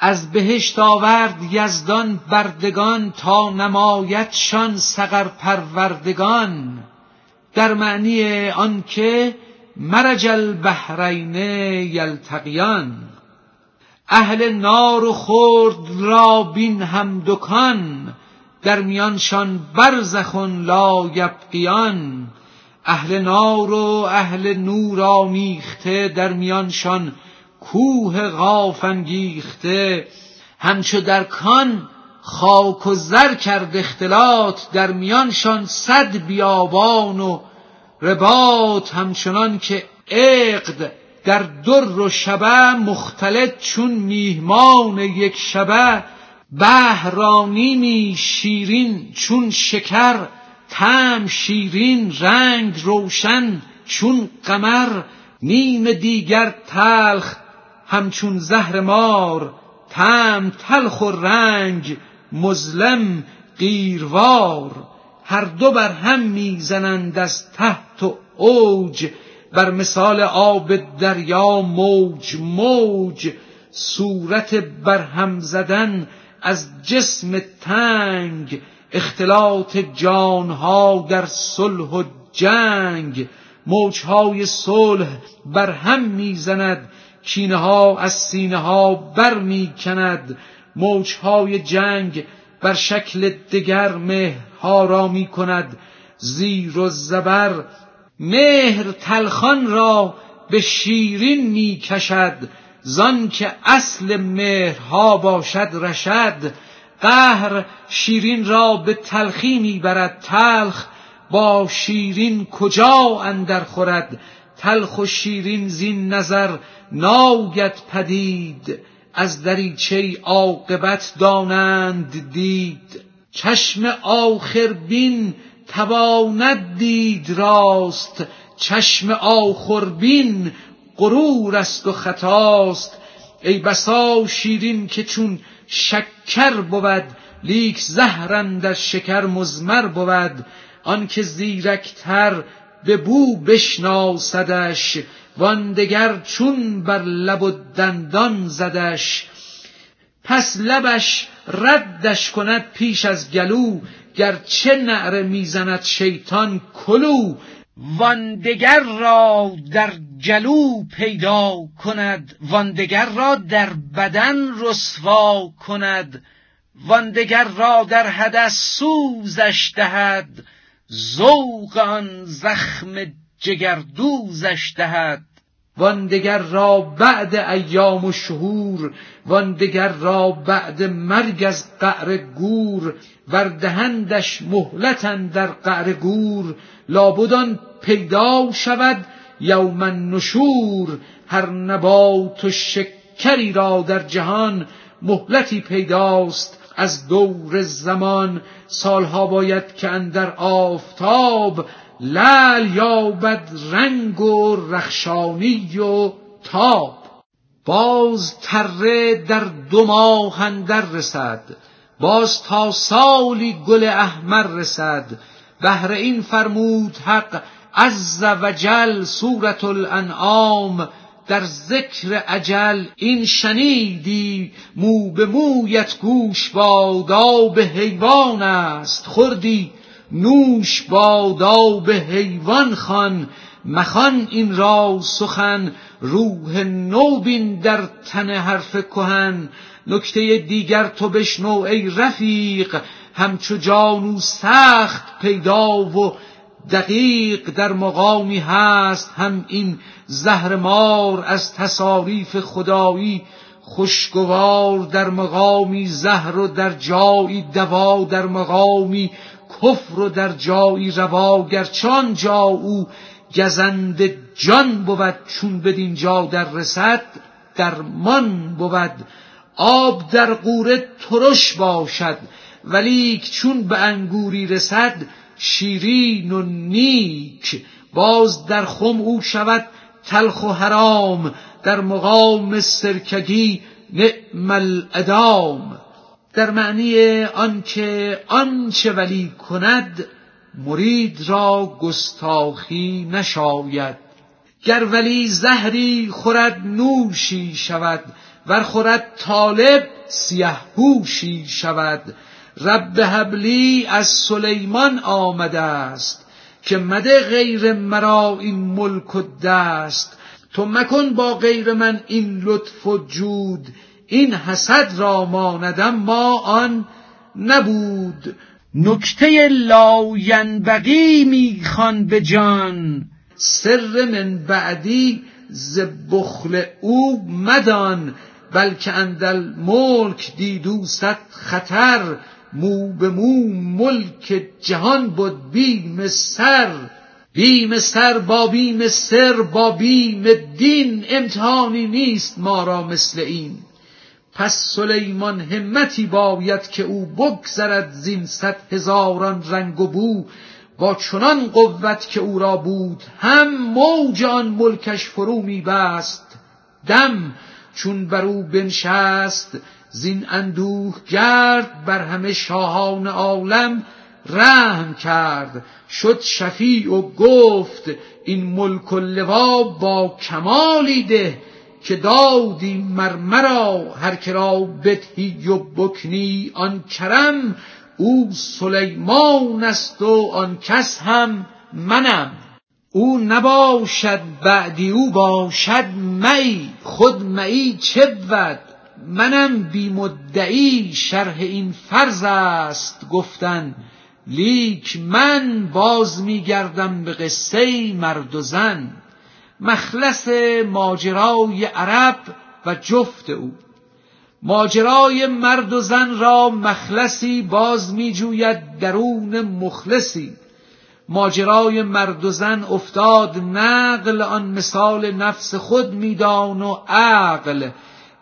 از بهشت آورد یزدان بردگان تا نمایتشان سقر پروردگان. در معنی آنکه مرج البحرین یلتقیان. اهل نار و خرد را بین هم دکان. در میانشان برزخون لا یبقیان اهل نار و اهل نور آمیخته در میانشان کوه غاف انگیخته همچو در کان خاک و زر کرد اختلاط در میانشان صد بیابان و رباط همچنان که عقد در در و شبه مختلط چون میهمان یک شبه بهرانیمی شیرین چون شکر تم شیرین رنگ روشن چون قمر نیم دیگر تلخ همچون زهر مار تم تلخ و رنگ مظلم قیروار. هر دو بر هم می‌زنند از تحت و اوج. بر مثال آب دریا موج موج. صورت برهم زدن از جسم تنگ. اختلاط جانها در صلح و جنگ. موجهای صلح بر هم می‌زند کینه ها از سینه ها بر می کند موجهای جنگ بر شکل دگر مهرها را می کند زیر و زبر. مهر تلخان را به شیرین می کشد زان که اصل مهرها باشد رشد. قهر شیرین را به تلخی می‌برد تلخ با شیرین کجا اندر خورد تلخ و شیرین زین نظر ناید پدید از دریچه عاقبت دانند دید. چشم آخر بین تواند دید راست چشم آخربین غرور است و خطاست. ای بسا شیرین که چون شکر بود لیک زهرن در شکر مزمر بود. آنکه زیرکتر به بو بشناسدش واندگر چون بر لب و دندان زدش. پس لبش ردش کند پیش از گلو گرچه نعره می‌زند شیطان کلو. واندگر را در جلو پیدا کند واندگر را در بدن رسوا کند. واندگر را در حدث سوزش دهد ذوق آن زخم جگردوزش دهد. واندگر را بعد ایام و شهور واندگر را بعد مرگ از قعر گور وردهندش مهلتن در قعر گور. لابدان پیدا شود یوم نشور هر نبات و شکری را در جهان مهلتی پیداست. از دور زمان سالها باید که اندر آفتاب لل یابد رنگ و رخشانی و تاب. باز تره در دو ماه اندر رسد باز تا سالی گل احمر رسد. بهر این فرمود حق عز وجل سورت الانعام در ذکر عجل این شنیدی مو به مویت گوش بادا به حیوان است. خوردی؟ نوش بادا به حیوان خان مخان این را سخن روح نو بین در تن حرف کهن. نکته دیگر تو بشنو ای رفیق همچو جانو سخت پیدا و دقیق در مقامی هست هم این زهر مار از تصاریف خدایی خوشگوار در مقامی زهر و در جایی دوا در مقامی کفر و در جایی روا گرچان جا او گزند جان بود چون بدین جا در رسد درمان بود. آب در قوره ترش باشد ولیک چون به انگوری رسد شیرین و نیک. باز در خم او شود تلخ و حرام. در مقام سرکگی نعم الادام. در معنی آنکه آنچه ولی کند مرید را گستاخی نشاید. گر ولی زهری خورد نوشی شود. ور خورد طالب سیه هوشی شود. رب حبلی از سلیمان آمده است که مده غیر مرا این ملک و دست. تو مکن با غیر من این لطف و جود این حسد را ماندم ما آن نبود. نکته لاینبغی می‌خوان به جان. سر من بعدی ز بخل او مدان بلکه اندل ملک دیدوست خطر. مو به مو ملک جهان بود بیم سر بیم سر با بیم سر با بیم دین امتحانی نیست ما را مثل این. پس سلیمان همتی باید که او بگذرد زین صد هزاران رنگ و بو. با چنان قوت که او را بود هم موج آن ملکش فرو می بست دم چون بر او بنشست زین اندوه گرد بر همه شاهان عالم رحم کرد. شد شفیع و گفت این ملک و لوا با کمالی ده که دادی مرمرا هر کرا بدهی و بکنی آن کرم. او سلیمان است و آن کس هم منم. او نباشد بعدی او باشد می خود می چه بود؟ منم بی مدعی شرح این فرض است گفتن لیک من باز میگردم به قصه مرد و زن مخلص ماجرای عرب و جفت او. ماجرای مرد و زن را مخلصی باز میجوید درون مخلصی. ماجرای مرد و زن افتاد نقل آن مثال نفس خود میدان و عقل.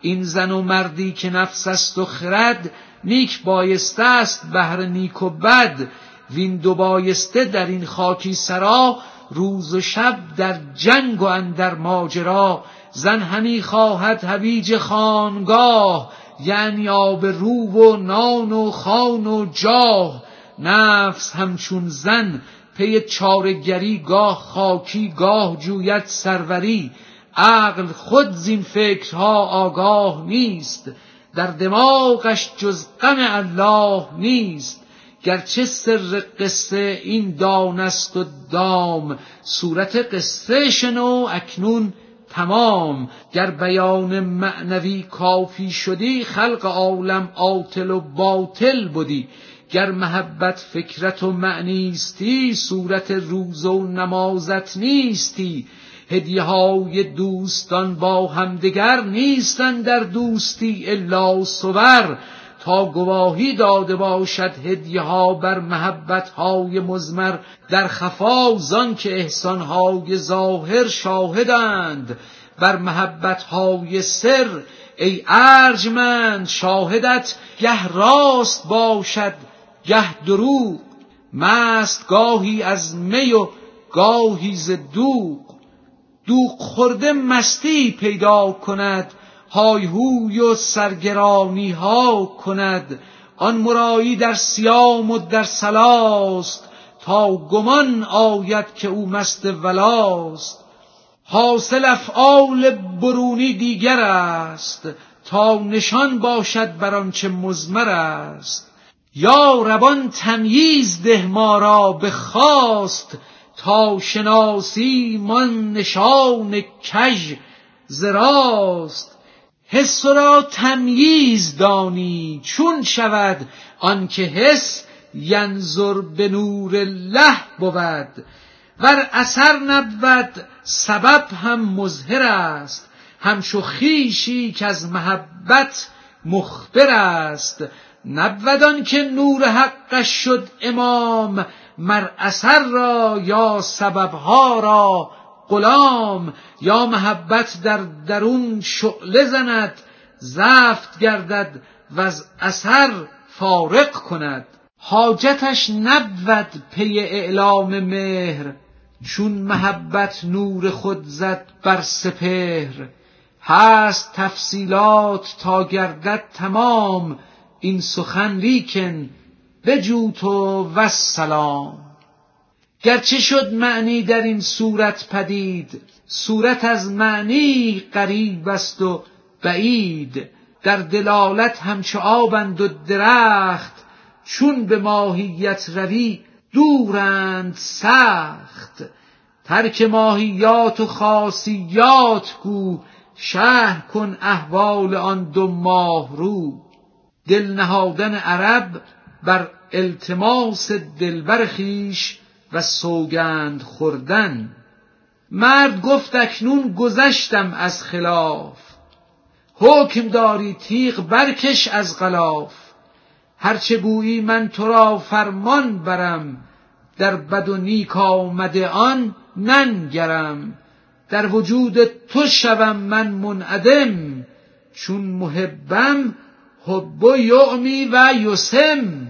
این زن و مردی که نفس است و خرد نیک بایسته است بهر نیک و بد. وین دو بایسته در این خاکی سرا روز و شب در جنگ و اندر ماجرا. زن همی خواهد هویج خانگاه یعنی آب رو و نان و خان و جاه. نفس همچون زن پی چارگری گاه خاکی گاه جوید سروری. عقل خود زین فکرها آگاه نیست. در دماغش جز غم الله نیست. گرچه سر قصه این دانست و دام صورت قصه شنو اکنون تمام. گر بیان معنوی کافی شدی خلق عالم عاطل و باطل بودی گر محبت فکرت و معنیستی صورت روز و نمازت نیستی. هدیه های دوستان با همدگر نیستن در دوستی الا صور. تا گواهی داده باشد هدیه ها بر محبت های مزمر در خفا زان که احسان های ظاهر شاهدند. بر محبت های سر ای ارجمند شاهدت گه راست باشد گه دروغ. مست گاهی از می و گاهی ز دوغ دوغ خورده مستی پیدا کند های هوی و سرگرانی ها کند. آن مرایی در سیام و در سلاست تا گمان آید که او مست ولاست. حاصل افعال برونی دیگر است تا نشان باشد بر آنچه مزمر است. یا ربان تمییز ده ما را به تا شناسی من نشان کژ زراست حس را تمییز دانی چون شود آنکه حس ینظر به نور الله بود. ور اثر نبود سبب هم مظهر است. همچو خیشی که از محبت مخبر است. نبود که نور حقش شد امام مر اثر را یا سببها را غلام یا محبت در درون شعله زند زفت گردد و از اثر فارق کند. حاجتش نبود پی اعلام مهر چون محبت نور خود زد بر سپهر. هست تفصیلات تا گردد تمام این سخن لیکن بجو و سلام گرچه شد معنی در این صورت پدید صورت از معنی قریب است و بعید. در دلالت همچو آبند و درخت چون به ماهیت روی دورند سخت. ترک ماهیات و خاصیات گو شهر کن احوال آن دو ماه رو دل نهادن عرب بر التماس دلبر خیش و سوگند خوردن. مرد گفت اکنون گذشتم از خلاف. حکم داری تیغ برکش از غلاف. هرچه گویی من تو را فرمان برم در بد و نیک آمده آن ننگرم. در وجود تو شوم من منعدم چون محبم حب یعمی و یسم.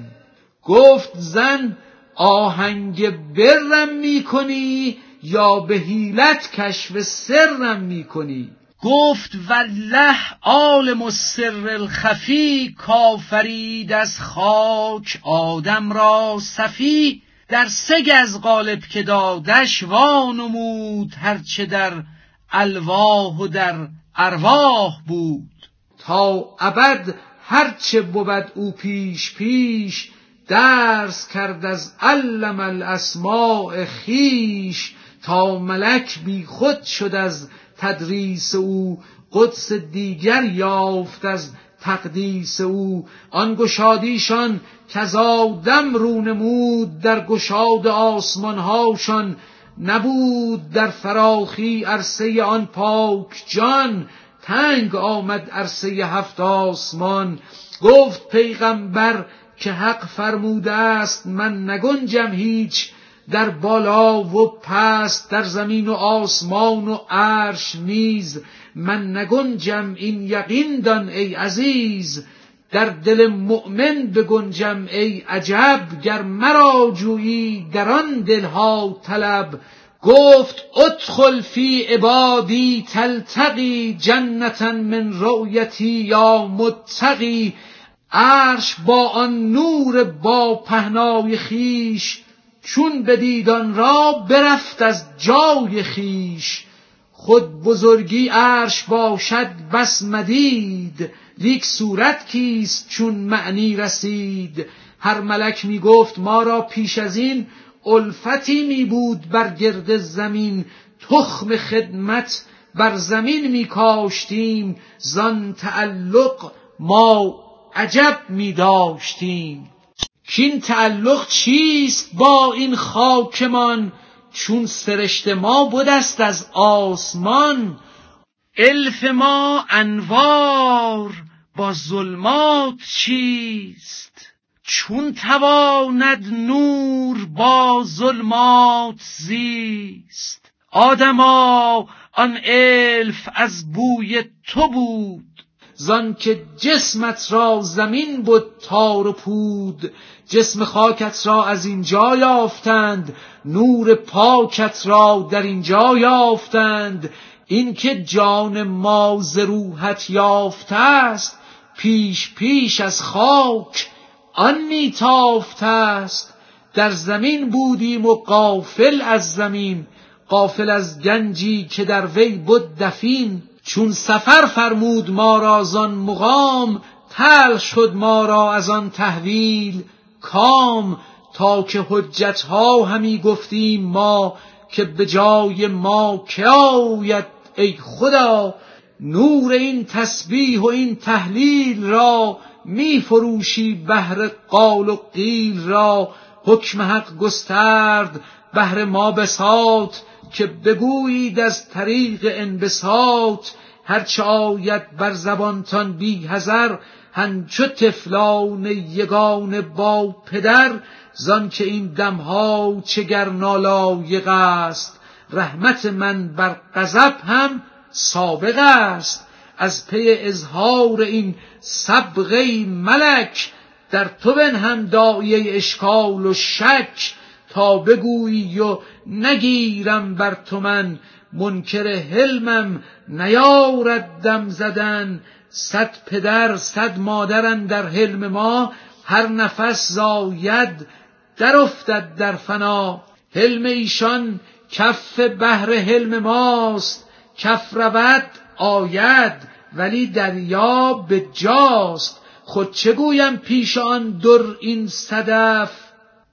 گفت زن آهنگ برم می‌کنی یا به حیلت کشف سرم می‌کنی؟ گفت والله عالم السر الخفی کافرید از خاک آدم را صفی. در سگ از غالب که دادش وانمود هرچه در الواح و در ارواح بود. تا ابد هرچه بود او پیش پیش درس کرد از علم الاسماع خیش تا ملک بی خود شد از تدریس او. قدس دیگر یافت از تقدیس او. آن گشادیشان که دم رو نمود در گشاد آسمانهاشان. نبود در فراخی عرصه آن پاک جان. تنگ آمد عرصه هفت آسمان. گفت پیغمبر که حق فرموده است من نگنجم هیچ در بالا و پست در زمین و آسمان و عرش نیز. من نگنجم این یقین دان ای عزیز در دل مؤمن بگنجم ای عجب. گر مرا جویی در آن دلها طلب گفت ادخل فی عبادی تلتقی جنتا من رؤیتی یا متقی. عرش با آن نور با پهنای خیش چون بدیدان را برفت از جای خیش. خود بزرگی عرش باشد بس مدید لیک صورت کیست چون معنی رسید؟ هر ملک می گفت ما را پیش از این الفتی می بود بر گرد زمین تخم خدمت بر زمین می کاشتیم زان تعلق ما عجب می داشتیم کین تعلق چیست با این خاکمان؟ چون سرشت ما بودست از آسمان. الف ما انوار با ظلمات چیست؟ چون تواند نور با ظلمات زیست. آدما آن الف از بوی تو بود. زان که جسمت را زمین بود تار و پود جسم خاکت را از اینجا یافتند نور پاکت را در اینجا یافتند. اینکه جان ما ز روحت یافته است پیش پیش از خاک آن میتافته است. در زمین بودیم و قافل از زمین قافل از گنجی که در وی بود دفین. چون سفر فرمود ما را زان مقام تل شد ما را از آن تحویل کام. تا که حجت ها همی گفتیم ما که به جای ما که آید ای خدا؟ نور این تسبیح و این تحلیل را می فروشی بهر قال و قیل را؟ حکم حق گسترد بهر ما بسات که بگویید از طریق انبساط هرچه آید بر زبانتان بی هزر هنچو تفلان یگان با پدر زان که این دمها چگر نالایق است. رحمت من بر غضب هم سابق است. از پی اظهار این سبقه ملک در تو هم دایه اشکال و شک تا بگویی و نگیرم بر تو من منکر حلمم نیارد دم زدن. صد پدر صد مادرن در حلم ما هر نفس زاید در افتد در فنا. حلم ایشان کف بهر حلم ماست کف رود آید ولی دریا به جاست. خود چه گویم پیش آن در این صدف؟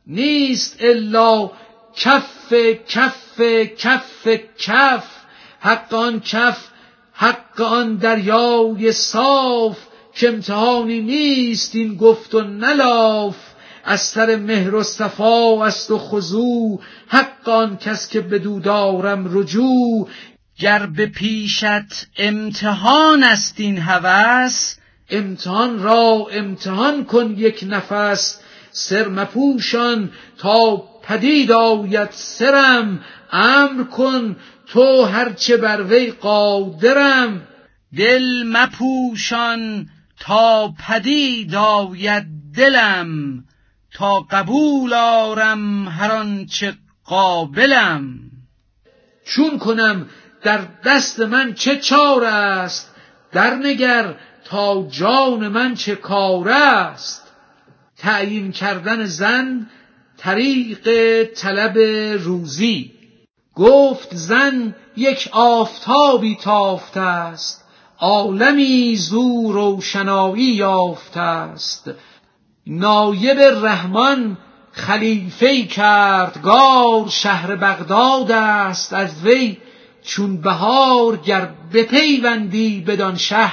نیست الا کف کف کف کف. حق آن کف حق آن دریای صاف که امتحانی نیست این گفت و نلاف. از سر مهر و صفا است و خضوع. حق آن کس که بدو دارم رجوع. گر به پیشت امتحان است این هوس امتحان را امتحان کن یک نفس. سر مپوشان تا پدید آید سرم امر کن تو هرچه بر وی قادرم. دل مپوشان تا پدید آید دلم تا قبول آرم هر آنچه قابلم. چون کنم در دست من چه چاره است در نگر تا جان من چه کار است. تعیین کردن زن طریق طلب روزی. گفت زن یک آفتابی تافته است عالمی زو روشنایی یافته است. نایب رحمان خلیفه کردگار شهر بغداد است از وی چون بهار گر بپیوندی بدان شه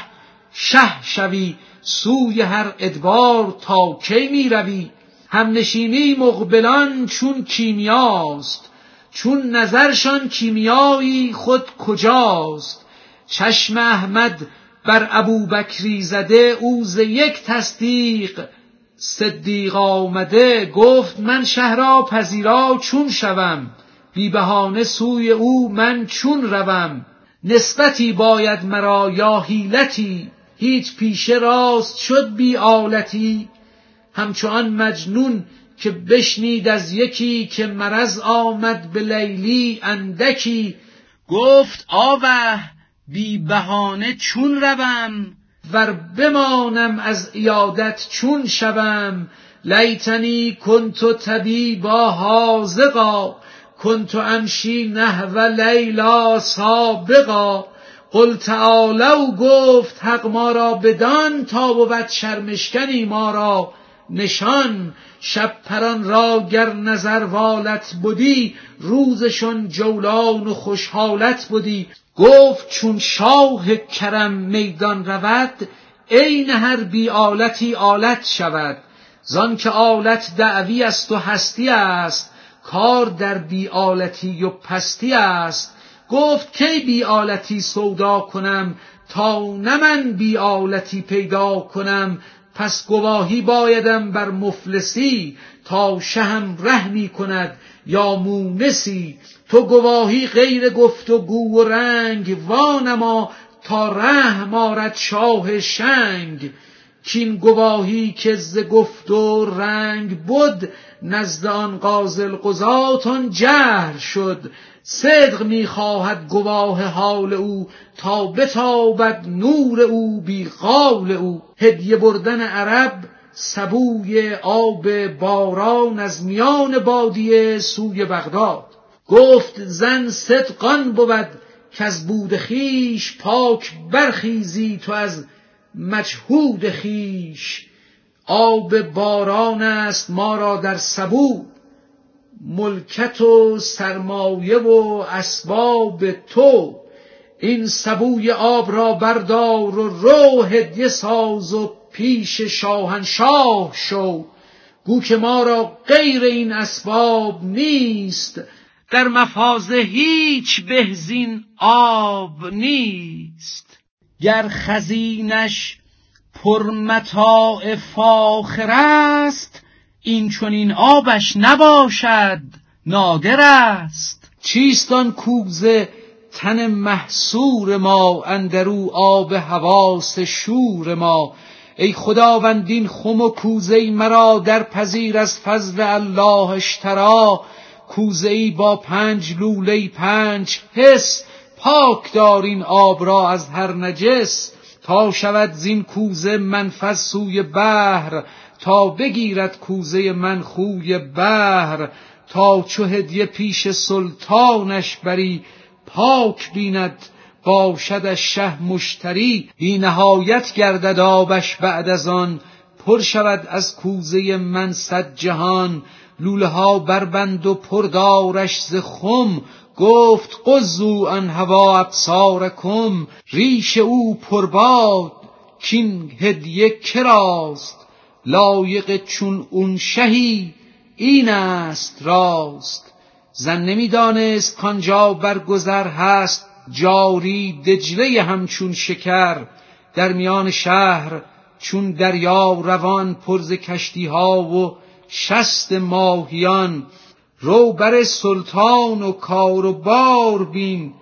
شه شوی سوی هر ادبار تا کی می روی همنشینی مقبلان چون کیمیاست چون نظرشان کیمیایی خود کجاست؟ چشم احمد بر ابوبکری زده او ز یک تصدیق صدیق آمده گفت من شهرا پذیرا چون شوم بی بهانه سوی او من چون روم. نسبتی باید مرا یا حیلتی هیچ پیشه راست شد بی آلتی. همچون مجنون که بشنید از یکی که مرض آمد به لیلی اندکی گفت آوه بی بهانه چون روم؟ ور بمانم از عیادت چون شوم؟ لیتنی کنت طبیبا حاذقا کنت امشی نحو لیلا سابقا. قل تعالو گفت حق ما را بدان تا بود شرمشکنی ما را. نشان شب پران را گر نظر والت بودی روزشون جولان و خوشحالت بودی گفت چون شاه کرم میدان رود عین هر بی آلتی آلت شود. زان که آلت دعوی است و هستی است کار در بی آلتی و پستی است. گفت کی بی آلتی سودا کنم تا نه من بی آلتی پیدا کنم. پس گواهی بایدم بر مفلسی تا شهم رحمی کند یا مونسی. تو گواهی غیر گفت و گو و رنگ وانما تا رحم آرد شاه شنگ. کین گواهی که ز گفت و رنگ بود نزد آن قاضی القضات آن جهر شد. صدق می‌خواهد گواه حال او تا بتابد نور او بی قال او. هدیه بردن عرب سبوی آب باران از میان بادیه سوی بغداد. گفت زن صدقان بود از بود خیش پاک برخیزی تو از مجهود خیش. آب باران است ما را در سبو. ملکت و سرمایه و اسباب تو. این سبوی آب را بردار و رو هدیه ساز و پیش شاهنشاه شو. گو که ما را غیر این اسباب نیست در مفازه هیچ بهزین آب نیست. گر خزینش پرمتاع فاخر است این چون این آبش نباشد نادر است. چیست آن کوزه تن محصور ما اندرو آب حواس شور ما؟ ای خداوندین خم و کوزه مرا در پذیر از فضل الله اشترا کوزه ای با پنج لوله پنج حس. پاک دارین آب را از هر نجس. تا شود زین کوزه منفذ سوی بحر. تا بگیرد کوزه من خوی بحر تا چو هدیه پیش سلطانش بری پاک بیند باشدش شه مشتری. بی نهایت گردد آبش بعد از آن پر شود از کوزه من صد جهان. لوله ها بربند و پردارش ز خم گفت قزو ان هوا ابصارکم ریش او پرباد کین هدیه کراست. لایق چون اون شهی این است راست. زن نمی‌دانست کانجا برگذر هست جاری دجله همچون شکر. در میان شهر چون دریا روان پرز کشتی ها و شست ماهیان. رو بر سلطان و کار و بار بین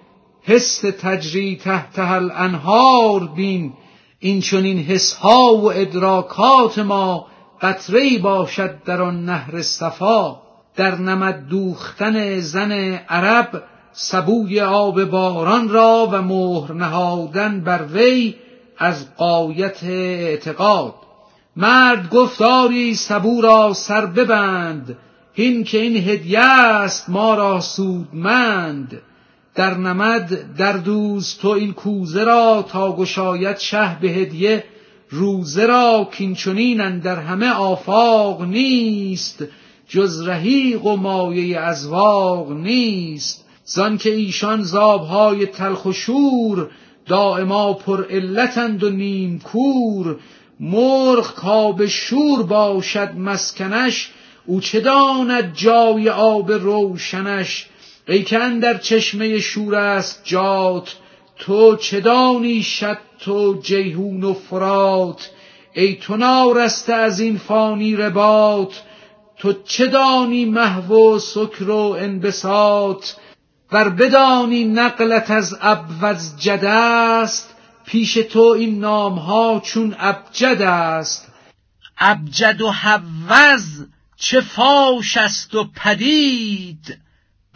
حس تجری تحت الانهار بین. این چون این حس ها و ادراکات ما قطره باشد در آن نهر صفا. در نمد دوختن زن عرب سبوی آب باران را و مهر نهادن بر وی از قایت اعتقاد. مرد گفتاری سبو را سر ببند هین که این هدیه است ما را سودمند. در نمد در دوز تو این کوزه را تا گشاید شه به هدیه. روزه را کین چنین در همه آفاق نیست جز رهیق و مایه ازواق نیست. زان که ایشان زابهای تلخ و شور دائما پر علتند و نیم کور. مرغ کاب شور باشد مسکنش او چه داند جای آب روشنش؟ ای که در چشمه شور است جات تو چه دانی شط و جیهون و فرات؟ ای تو نارسته از این فانی رباط تو چه دانی محو و سکر و انبساط؟ ور بدانی نقلت از ابوز جد است پیش تو این نامها چون ابجد است. ابجد و حوز چه فاش است و پدید؟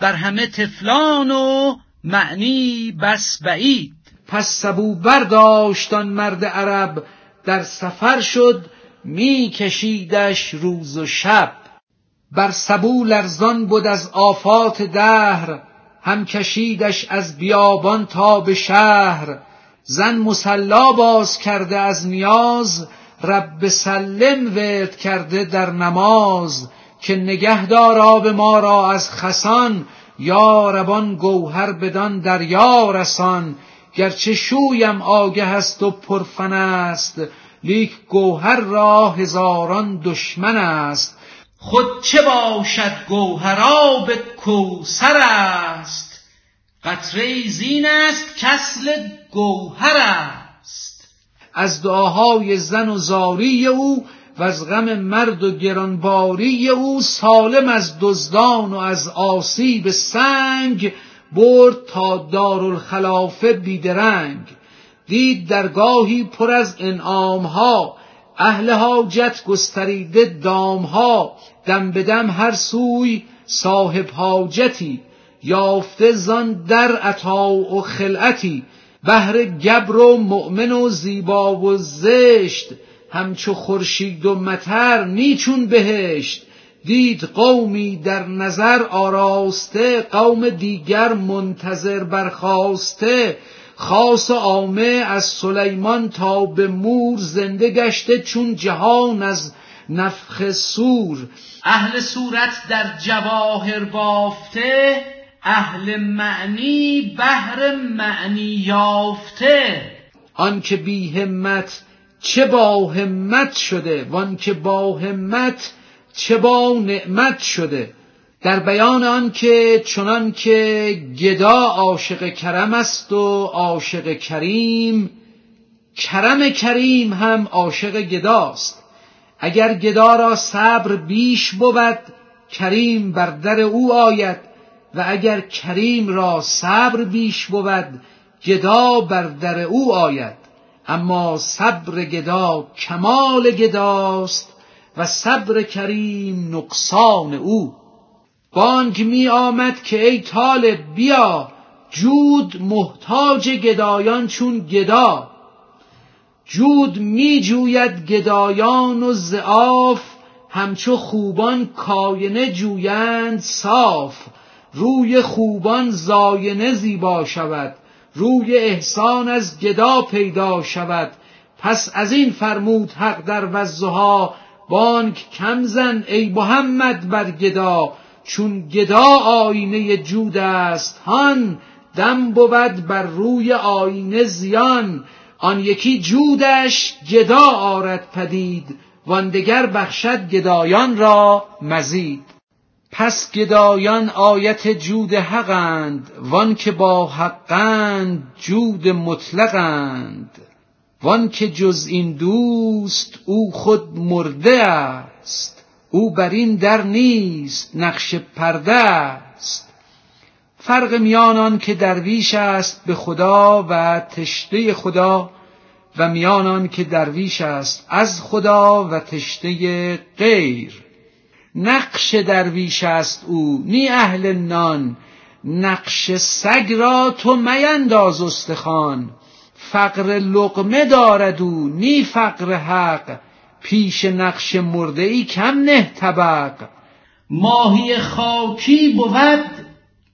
بر همه تفلان و معنی بس بعید. پس سبو برداشتان مرد عرب در سفر شد می کشیدش روز و شب. بر سبو لرزان بود از آفات دهر هم کشیدش از بیابان تا به شهر. زن مسلا باز کرده از نیاز رب سلم ورد کرده در نماز. که نگهدار آب ما را از خسان یا ربان گوهر بدان دریا رسان. گرچه شویم آگه است و پرفن است لیک گوهر را هزاران دشمن است. خود چه باشد گوهراب کوسر است؟ قطره زین است کسل گوهر است. از دعاهای زن و زاری او و از غم مرد و گرانباری او سالم از دزدان و از آسیب سنگ برد تا دارالخلافه بیدرنگ. دید درگاهی پر از انعامها اهل حاجت گستریده دامها. دم به دم هر سوی صاحب حاجتی. یافته زان در عطا و خلعتی. بهر گبر و مؤمن و زیبا و زشت. همچو خورشید و مطر نیچون بهشت. دید قومی در نظر آراسته قوم دیگر منتظر برخواسته خاص و عامه از سلیمان تا به مور زنده گشته چون جهان از نفخ سور. اهل صورت در جواهر بافته اهل معنی بهر معنی یافته. آنکه بی همت چه با همت شده؟ وان که با همت چه با نعمت شده؟ در بیان آن که چنان که گدا عاشق کرم است و عاشق کریم کرم کریم هم عاشق گداست اگر گدا را صبر بیش بود کریم بر در او آید. و اگر کریم را صبر بیش بود گدا بر در او آید. اما صبر گدا کمال گداست و صبر کریم نقصان او. بانگ می آمد که ای طالب بیا جود محتاج گدایان چون گدا. جود می جوید گدایان و زعاف همچو خوبان کاینه جویند صاف. روی خوبان زاینه زیبا شود. روی احسان از گدا پیدا شود. پس از این فرمود حق در وزها بانک کم زن ای محمد بر گدا. چون گدا آینه جود است هان دم بود بر روی آینه زیان. آن یکی جودش گدا آرد پدید وان دگر بخشد گدایان را مزید. پس گدایان آیت جود حقند وان که با حقند جود مطلقند. وان که جز این دوست او خود مرده است او بر این در نیست نقش پرده است. فرق میان آن که درویش است به خدا و تشته خدا و میان آن که درویش است از خدا و تشته غیر. نقش درویش است او نی اهل نان. نقش سگ را تو مینداز استخوان. فقر لقمه دارد او نی فقر حق. پیش نقش مرده ای کم نه طبق. ماهی خاکی بود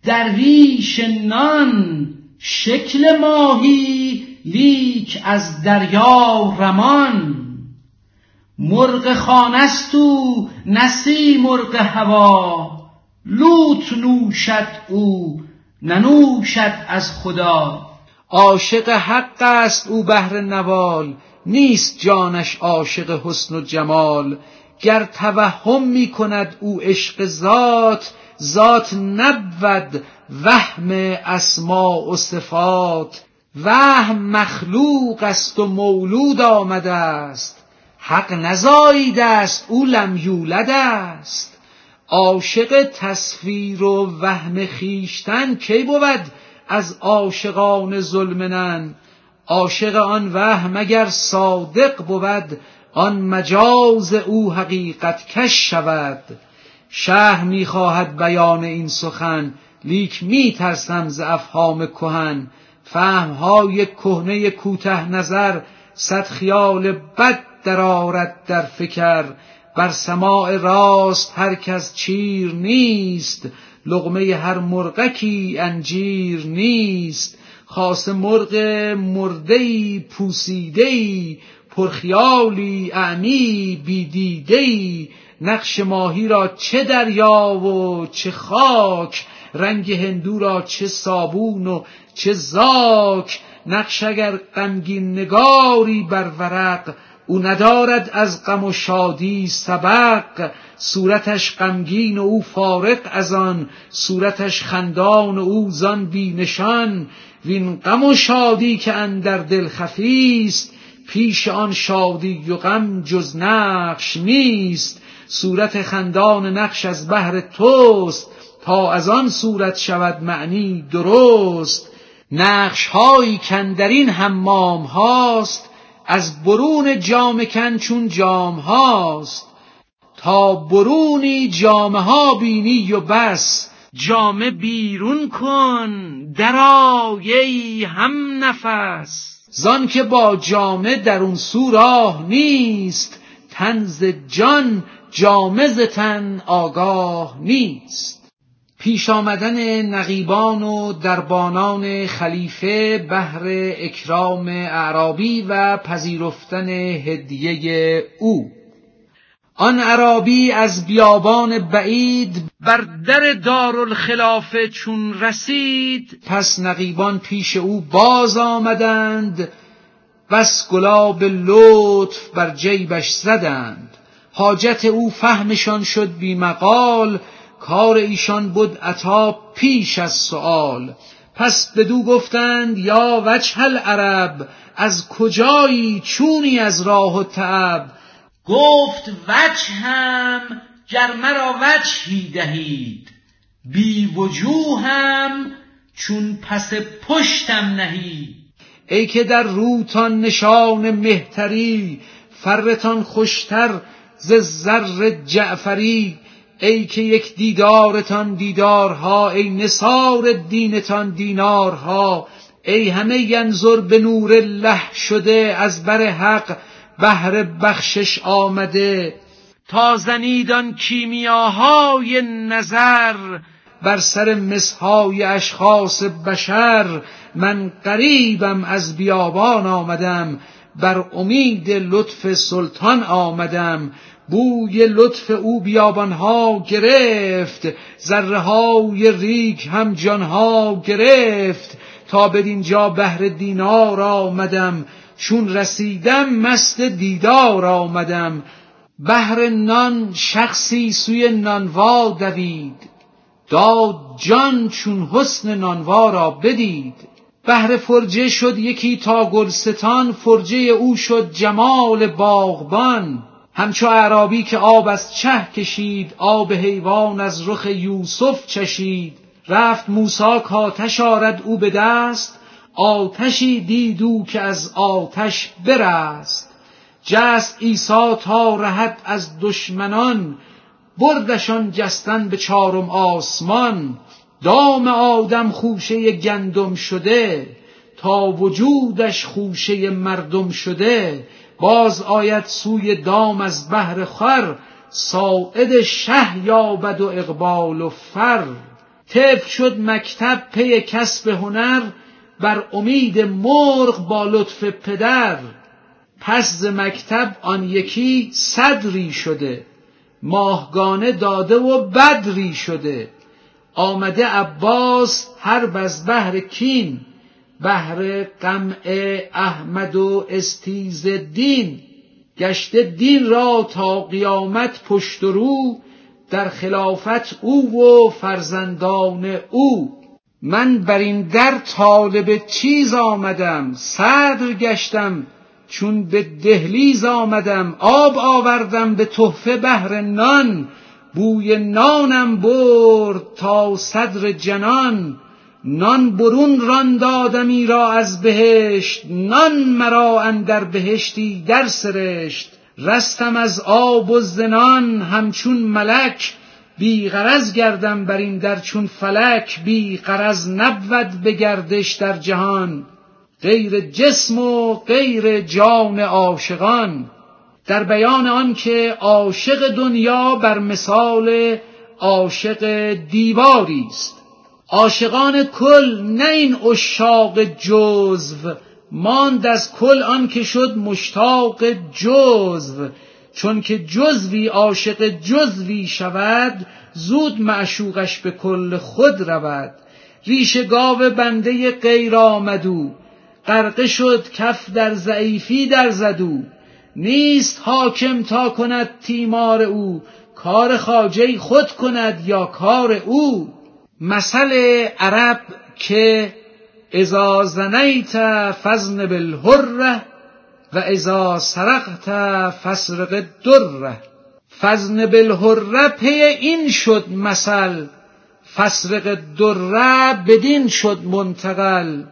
درویش نان. شکل ماهی لیک از دریا رمان. مرغ خانست او نسی مرغ هوا. لوت نوشد او ننوشد از خدا. عاشق حق است او بهر نوال نیست جانش عاشق حسن و جمال. گر توهم می کند او عشق ذات ذات نبود وهم اسما و صفات. وهم مخلوق است و مولود آمده است. حق نزاییده است او لم یولد است. عاشق تصویر و وهم خیشتن کی بود از عاشقان ظلمنن عاشق آن وهم اگر صادق بود آن مجاز او حقیقت کش شود. شهر می‌خواهد بیان این سخن لیک میترسم ز افهام کهن. فهمهای کهنه کوته نظر صد خیال بد درآرد در فکر. بر سماع راست هر کس چیر نیست. لقمه هر مرغکی انجیر نیست. خاص مرغ مردهی پوسیدهی پرخیالی اعنی بیدیدهی نقش ماهی را چه دریا و چه خاک؟ رنگ هندو را چه صابون و چه زاک؟ نقش اگر غمگین نگاری بر ورق او ندارد از غم و شادی سبق صورتش غمگین و او فارق از آن صورتش خندان و او زان بینشان وین غم و شادی که اندر دل خفیست پیش آن شادی و غم جز نقش نیست. صورت خندان نقش از بهر توست تا از آن صورت شود معنی درست. نقش هایی کندرین حمام هاست از برون جام کن چون جام هاست تا برونی جامه ها بینی و بس. جامه بیرون کن درای هم نفس زان که با جامه در اون سو راه نیست تنز جان جامه ز تن آگاه نیست. پیش آمدن نقیبان و دربانان خلیفه بهر اکرام اعرابی و پذیرفتن هدیه او. آن عرابی از بیابان بعید بر در دارالخلافه چون رسید. پس نقیبان پیش او باز آمدند. بس گلاب لطف بر جیبش زدند. حاجت او فهمشان شد بی مقال. کار ایشان بود عطا پیش از سؤال. پس بدو گفتند یا وجه العرب از کجایی چونی از راه و تعب؟ گفت وجهم گر مرا وجهی دهید. بی وجوهم چون پس پشتم نهید. ای که در روتان نشان مهتری فرتان خوشتر ز زر جعفری ای که یک دیدارتان دیدارها ای نصار دینتان دینارها ای همه ینظر به نور الله شده از بر حق بهر بخشش آمده. تا زنیدان کیمیاهای نظر بر سر مسهای اشخاص بشر من قریبم از بیابان آمدم بر امید لطف سلطان آمدم. بوی لطف او بیابانها گرفت ذره های ریگ هم جانها گرفت. تا بدینجا بهر دینار آمدم چون رسیدم مست دیدار آمدم. بهر نان شخصی سوی نانوا دوید. داد جان چون حسن نانوا را بدید. بهر فرجه شد یکی تا گلستان فرجه او شد جمال باغبان. همچو اعرابی که آب از چه کشید آب حیوان از رخ یوسف چشید. رفت موسا کاتش آرد او به دست آتشی دیدو که از آتش برست. جست عیسی تا رهد از دشمنان بردشان جستن به چارم آسمان. دام آدم خوشه گندم شده تا وجودش خوشه مردم شده. باز آید سوی دام از بهر خر ساعد شه یابد و اقبال و فر. طفل شد مکتب پی کسب هنر بر امید مرغ با لطف پدر. پس ز مکتب آن یکی صدری شده ماهگانه داده و بدری شده. آمده عباس هر از بهر کین بهر قمع احمد و استیز دین. گشته دین را تا قیامت پشت رو در خلافت او و فرزندان او. من بر این در طالب چیز آمدم صدر گشتم چون به دهلیز آمدم آب آوردم به تحفه بهر نان بوی نانم برد تا صدر جنان. نان برون ران دادمی را از بهشت نان مرا اندر بهشتی در سرشت. رستم از آب و زنان همچون ملک بی غرض گردم بر این در چون فلک. بی غرض نبود به گردش در جهان. غیر جسم و غیر جان عاشقان. در بیان آن که عاشق دنیا بر مثال عاشق دیواری است. عاشقان کل نه این اشاق جزو ماند از کل آن که شد مشتاق جزو. چون که جزوی عاشق جزوی شود زود معشوقش به کل خود رود. ریش گاو بنده غیر آمدو غرقه شد کف در ضعیفی در زدو. نیست حاکم تا کند تیمار او کار خاجه خود کند یا کار او. مثل عرب که اذا زنیت فزن بالحره و اذا سرقت فسرق الدره. فزن بالحره پی این شد مثل فسرق دره بدین شد منتقل.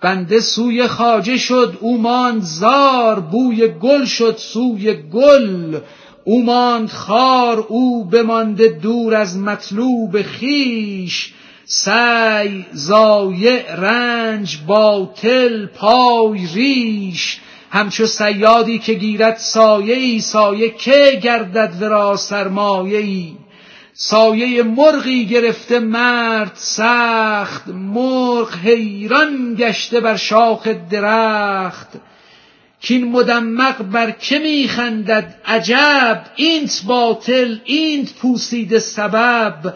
بنده سوی خاجه شد او زار بوی گل شد سوی گل. او ماند خار او بمانده دور از مطلوب خیش. سعی زایع رنج باطل پای ریش. همچو سیادی که گیرد سایه ای سایه که گردد ورا سرمایه ای سایه مرغی گرفته مرد سخت مرغ حیران گشته بر شاخ درخت. کین مدمق بر که میخندد عجب اینت باطل اینت پوسیده سبب.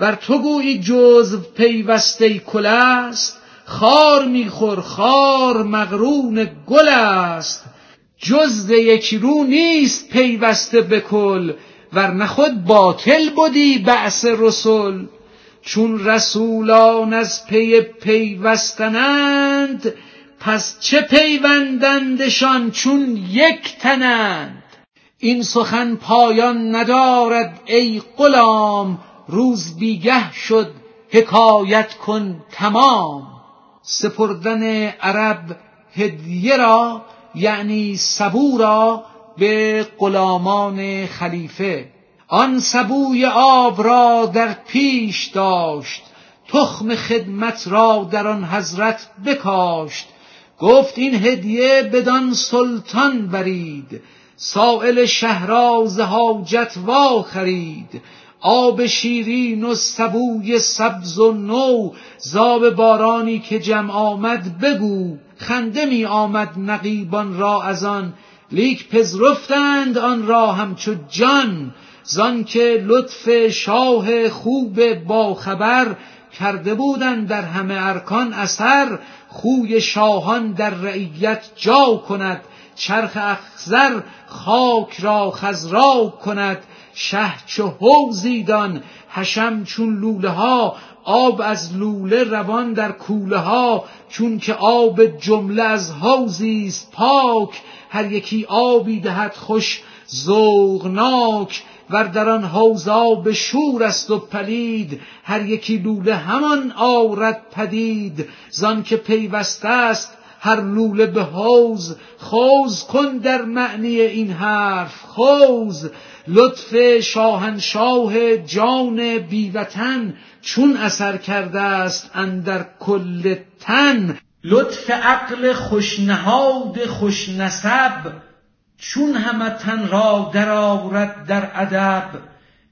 بر تو گویی جزو پیوسته کل است خار میخور خار مغرون گل است. جزو یک رو نیست پیوسته به کل ور خود باطل بودی بعث رسول چون رسولان از پی پیوستنند پس چه پیوندندشان چون یک تنند؟ این سخن پایان ندارد ای غلام روز بیگه شد حکایت کن تمام. سپردن عرب هدیه را یعنی سبو را به غلامان خلیفه. آن سبوی آب را در پیش داشت تخم خدمت را در آن حضرت بکاشت. گفت این هدیه بدان سلطان برید سائل شهراز حاجت وا خرید. آب شیرین و سبوی سبز و نو زاب بارانی که جمع آمد بگو. خنده می آمد نقیبان را از آن لیک پذرفتند آن را همچو جان. زان که لطف شاه خوب با خبر کرده بودند در همه ارکان اثر خوی شاهان در رعیت جا کند چرخ اخزر خاک را خزرا کند شه چو حوزیدان حشم چون لوله ها آب از لوله روان در کوله ها چون که آب جمله از حوزی است پاک هر یکی آبی دهد خوش ذوقناک ور در آن حوض آب شور است و پلید هر یکی لوله همان آورد پدید. زان که پیوسته است هر لوله به حوز خوز کن در معنی این حرف خوز لطف شاهنشاه جان بیوطن چون اثر کرده است اندر کل تن. لطف عقل خوشنهاد خوشنسب چون همه تن را درآورد در ادب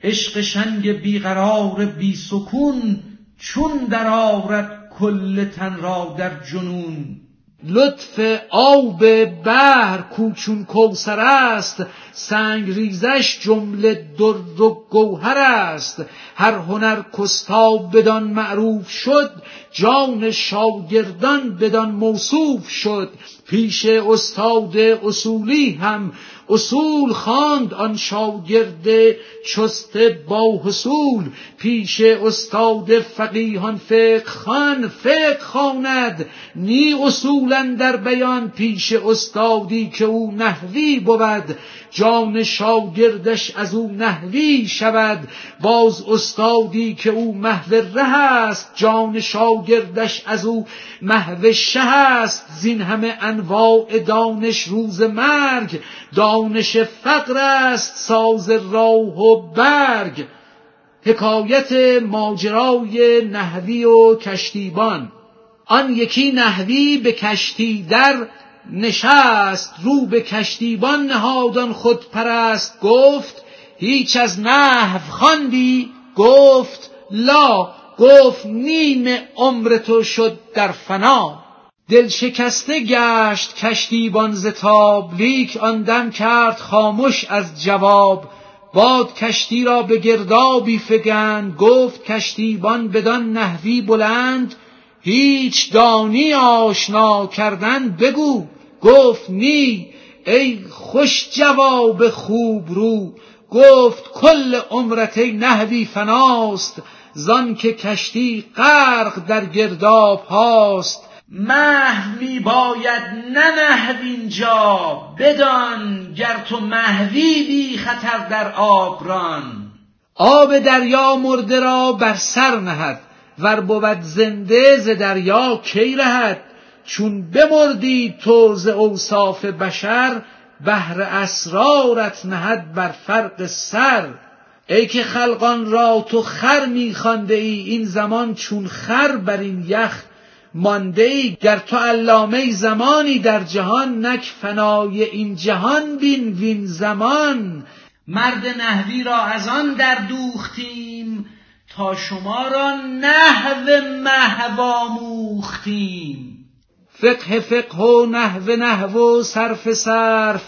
عشق شنگ بیقرار بی سکون چون درآورد کل تن را در جنون. لطف آب بحر کوچون کوسر است سنگ ریزش جمله در و گوهر است. هر هنر کستا بدان معروف شد جان شاگردان بدان موصوف شد. پیش استاد اصولی هم اصول خواند آن شاگرد چست با حصول. پیش استاد فقیهان فقه خان فقه خواند. نی اصولا در بیان پیش استادی که او نحوی بود. جان شاگردش از او نحوی شود. باز استادی که او محو ره است جان شاگردش از او محو شه است. زین همه انواع دانش روز مرگ دانش فقر است ساز راه و برگ. حکایت ماجرای نحوی و کشتیبان. آن یکی نحوی به کشتی در نشست رو به کشتیبان نهادان خود پرست گفت هیچ از نحو خواندی؟ گفت لا گفت نیم عمر تو شد در فنا. دل شکسته گشت کشتیبان ز تاب لیک آن دم کرد خاموش از جواب. باد کشتی را به گردابی فگند گفت کشتیبان بدان نحوی بلند هیچ دانی آشنا کردن بگو. گفت نی ای خوش جواب خوب رو. گفت کل عمرت نحوی فناست زان که کشتی غرق در گرداب هاست محو می باید نه نحو اینجا بدان گر تو محوی بی خطر در آب ران آب دریا مرده را بر سر نهد ور بود زنده ز دریا کی رهد؟ چون بمردی تو ز اوصاف بشر بهر اسرارت نهد بر فرق سر. ای که خلقان را تو خر میخوانده ای این زمان چون خر بر این یخ مانده ای. گر تو علامه زمانی در جهان نک فنای این جهان بین وین زمان. مرد نحوی را از آن در دوختیم. تا شما را نحو محو آموختیم. فقه فقه و نحو نحو و صرف صرف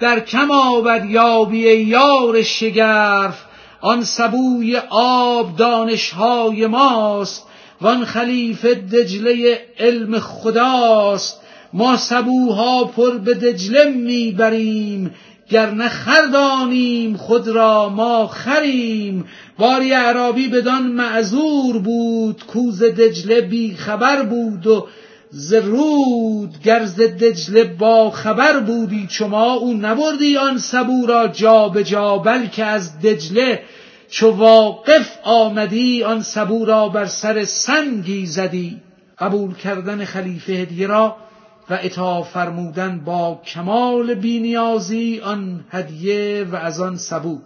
در کم آبد یابی یار شگرف. آن سبوی آب دانشهای ماست وان خلیفه دجله علم خداست. ما سبوها پر به دجله می‌بریم گر نه خردانیم خود را ما خریم. باری اعرابی بدان معذور بود کوز دجله بی خبر بود و ز رود گر ز دجله با خبر بودی شما او نبردی آن سبو را جا به جا بلکه از دجله چو واقف آمدی آن سبو را بر سر سنگی زدی. قبول کردن خلیفه هدیه را و اطاع فرمودن با کمال بینیازی آن هدیه و از آن سبو.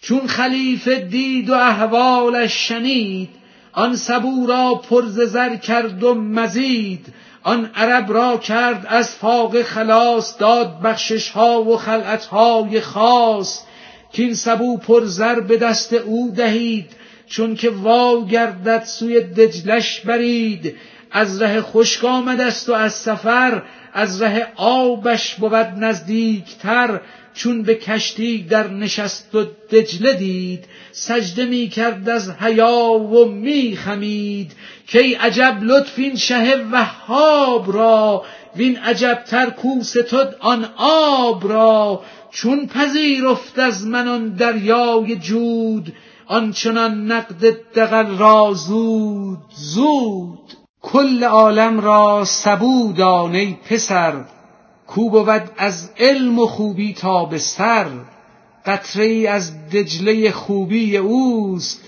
چون خلیفه دید و احوالش شنید آن سبو را پر زر کرد و مزید آن عرب را کرد از فاقه خلاص داد بخشش ها و خلعت های خاص کین سبو پر زر به دست او دهید چون که وا گردد سوی دجلش برید از ره خشک آمد است و از سفر از ره آبش بود نزدیکتر چون به کشتی در نشست و دجله دید سجده می کرد از حیا و می خمید کی عجب لطف این شه وهاب را وین عجب تر کو ستد آن آب را چون پذیرفت از من آن دریای جود آنچنان نقد دغل را زود زود. کل عالم را سبو دان ای پسر کو بود از علم و خوبی تا به سر. قطره از دجله خوبی اوست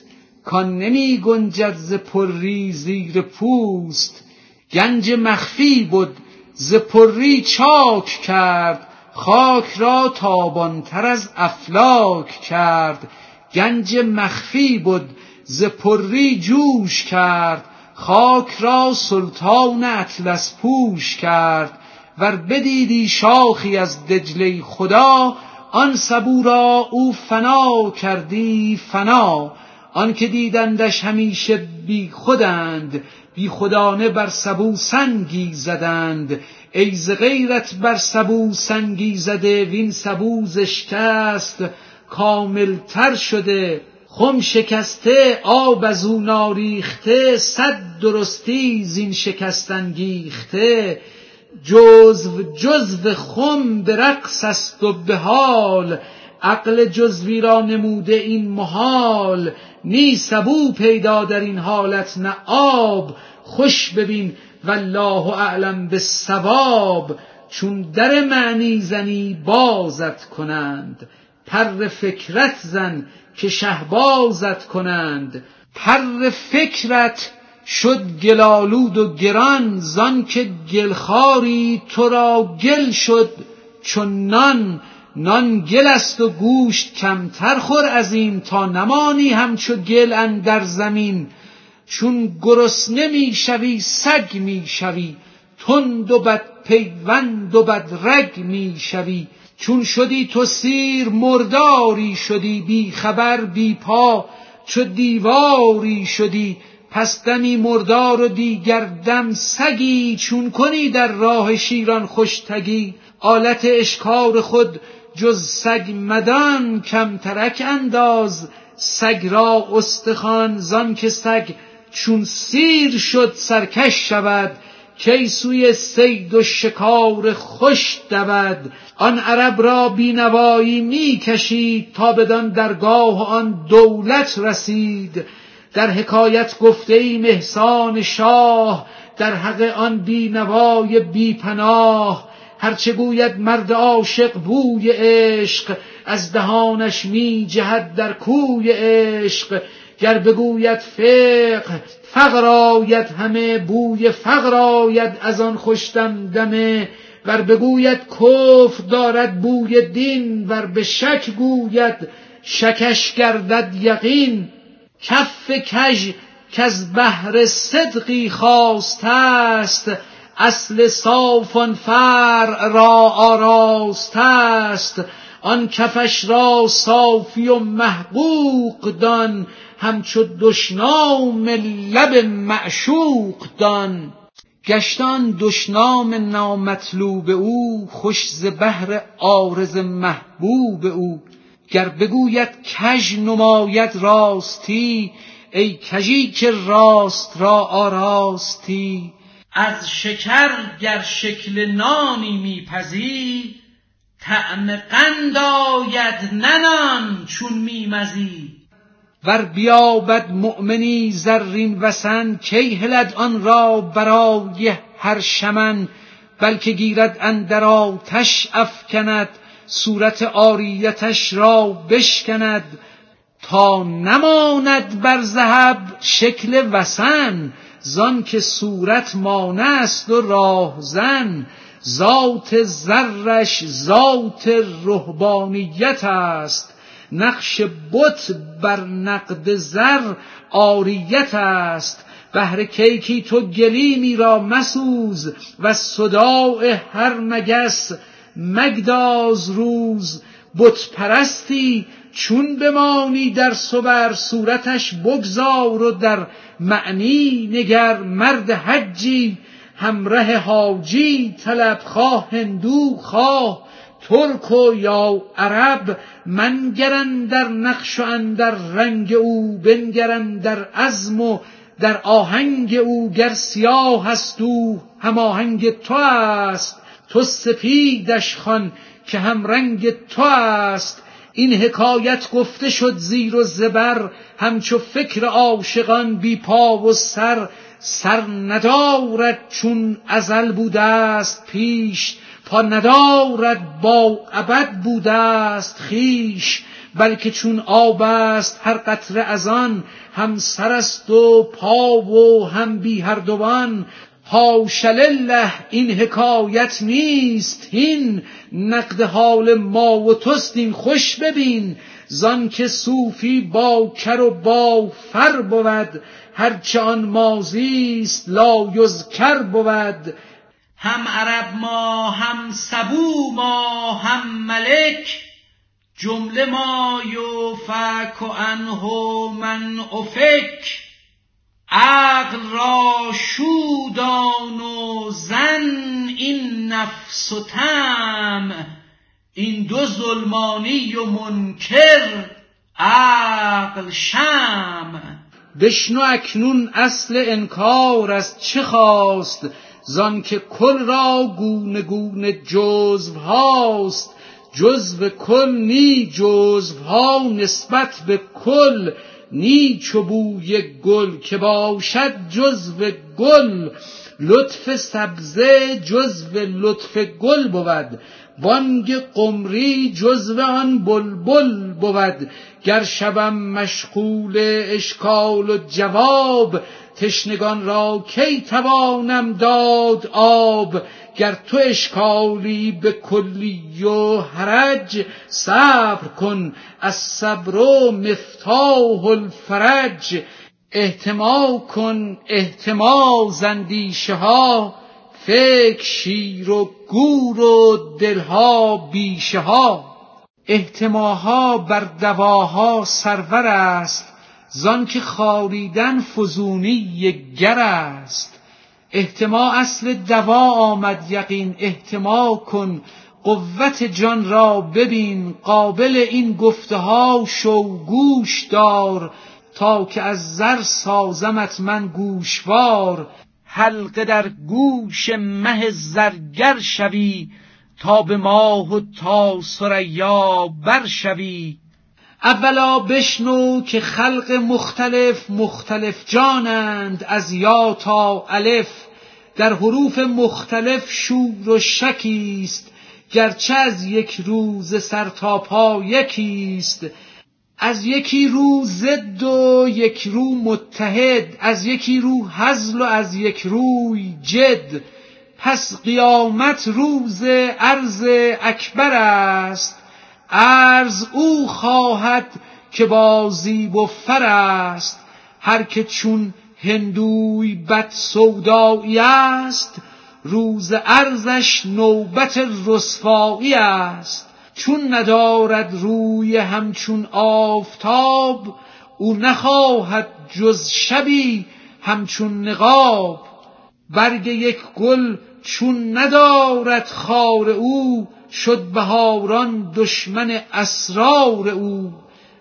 کان نمی گنجد ز پری زیر پوست. گنج مخفی بود ز پری چاک کرد خاک را تابانتر از افلاک کرد. گنج مخفی بود ز پری جوش کرد. خاک را سلطان اطلس پوش کرد ور بدیدی شاخی از دجله خدا آن سبو را او فنا کردی فنا. آن که دیدندش همیشه بی خودند بی خدانه بر سبو سنگی زدند. ای ز غیرت بر سبو سنگی زده وین سبو زشکست کامل تر شده. خم شکسته آب از او ناریخته صد درستی زین شکستن گیخته جزو جزو خم به رقص است و به حال. عقل جزوی را نموده این محال. نی سبو پیدا در این حالت نه آب. خوش ببین والله اعلم به ثواب چون در معنی زنی بازت کنند. پر فکرت زن که شهبازت کنند. پر فکرت شد گلالود و گران زان که گلخاری تو را گل شد چون نان. نان گل است و گوشت کمتر خور از این تا نمانی همچو گل اندر زمین. چون گرسنه می شوی سگ می شوی تند و بد پیوند و بد رگ می شوی چون شدی تو سیر مرداری شدی بی خبر بی پا چو دیواری شدی پس دمی مردار و دیگر دم سگی چون کنی در راه شیران خوشتگی؟ آلت اشکار خود جز سگ مدان کمترک انداز سگ را استخوان زان که سگ چون سیر شد سرکش شود کی سوی سید و شکار خوش دود آن عرب را بینوایی می کشید تا بدان درگاه آن دولت رسید. در حکایت گفته ایم احسان شاه در حق آن بینوای بی پناه هرچه گوید مرد عاشق بوی عشق از دهانش می جهد در کوی عشق. گر بگوید فقه فقر آید همه بوی فقر آید از آن خوشدم دمه. ور بگوید کفر دارد بوی دین ور به شک گوید شکش گردد یقین. کف کژ از بهر صدقی خواسته است اصل صاف آن فرع را آراسته است. آن کفش را صافی و محقوق دان همچو دشنام لب معشوق دان. گشتان دشنام نامطلوب او خوش ز بهر عارض محبوب او. گر بگوید کژ نماید راستی ای کژی که راست را آراستی. از شکر گر شکل نانی میپزی طعم قند آید ننان چون میمزی. ور بیابد مؤمنی زرین وسن کی هلد آن را برای هر شمن؟ بلکه گیرد اندر آتش افکند صورت آریتش را بشکند. تا نماند بر ذهب شکل وسن زان که صورت مانع است و راهزن ذات زرش ذات رهبانیت است. نقش بت بر نقد زر آریت است. بهر کیکی تو گلیمی را مسوز و صداع هر مگس مگداز روز. بت پرستی چون بمانی در صور صورتش بگذار و در معنی نگر مرد حجی. همره حاجی طلب خواه هندو خواه. ترک و یا عرب منگرن در نقش و اندر رنگ او بنگرن در عزم و در آهنگ او گر سیاه است او هماهنگ تو است. تو سپیدش خوان که هم رنگ تو است. این حکایت گفته شد زیر و زبر همچو فکر عاشقان بی پا و سر. سر ندارد چون ازل بوده است پیش. پا ندارد با ابد بوده است خیش بلکه چون آب است هر قطره از آن هم سر است و پا و هم بی هر دوان. حاش لله این حکایت نیست هین. نقد حال ما و توست این خوش ببین. زان که صوفی با کر و با فر بود هرچه آن مازی است لا یذکر بود. هم عرب ما هم سبو ما هم ملک جمله ما یوفک عنه من افک. عقل را شودان و زن این نفس و تم این دو ظلمانی و منکر عقل شم. بشنو اکنون اصل انکار از چه خواست؟ زان که کل را گونه گونه جزو هاست جزو کل نی جزو ها نسبت به کل نی چوبوی گل که باشد جزو گل. لطف سبزه جزو لطف گل بود. بانگ قمری جزو آن بلبل بود. گر شبم مشغول اشکال و جواب تشنگان را کی توانم داد آب؟ گر تو اشکالی به کلی و حرج صبر کن. از صبر و مفتاح الفرج. احتما کن احتما زندیشه ها. فکر شیر و گور و دلها بیشه ها. احتماها بر دواها سرور است. زان که خاریدن فزونی گر است. احتما اصل دوا آمد یقین احتما کن قوت جان را ببین قابل این گفته ها شو گوش دار. تا که از زر سازمت من گوشوار. حلقه در گوش مه زرگر شوی تا به ماه و تا سریا برشوی. اولا بشنو که خلق مختلف مختلف جانند از یا تا الف. در حروف مختلف شور و شکیست گرچه از یک روز سر تا پا یکیست. از یکی رو ضد و یک رو متحد از یکی رو هزل و از یک روی جد. پس قیامت روز عرض اکبر است. عرض او خواهد که بازیب و فر است. هر که چون هندوی بد سودایی است روز عرضش نوبت رسوایی است. چون ندارد روی همچون آفتاب او نخواهد جز شبی همچون نقاب. برگ یک گل چون ندارد خار او شد بهاران دشمن اسرار او.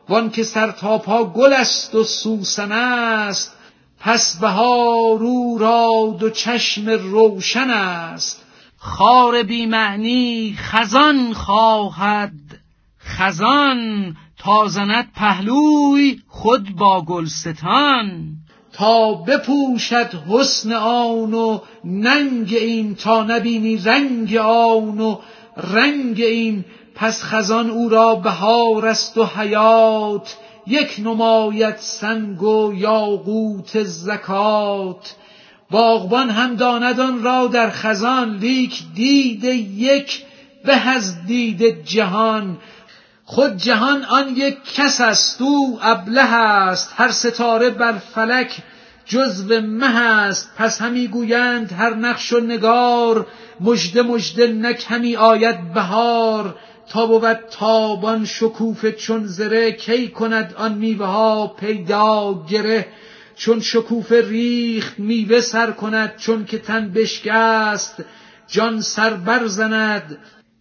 وان که سر تا پا گل است و سوسن است پس بهار او را دو چشم روشن است. خار بی معنی خزان خواهد. خزان تا زند پهلوی خود با گلستان. تا بپوشد حسن آن و ننگ این تا نبینی رنگ آن و رنگ این پس خزان او را بهار است و حیات. یک نماید سنگ و یاقوت زکات. باغبان هم داند آن را در خزان لیک دید یک به از دید جهان. خود جهان آن یک کس است او ابله است. هر ستاره بر فلک جزو مه است. پس همی گویند هر نقش و نگار. مژده مژده نک همی آید بهار تا بود تابان شکوفه چون زره کی کند آن میوه ها پیدا گره؟ چون شکوفه ریخت میوه سر کند چون که تن بشکست جان سر برزند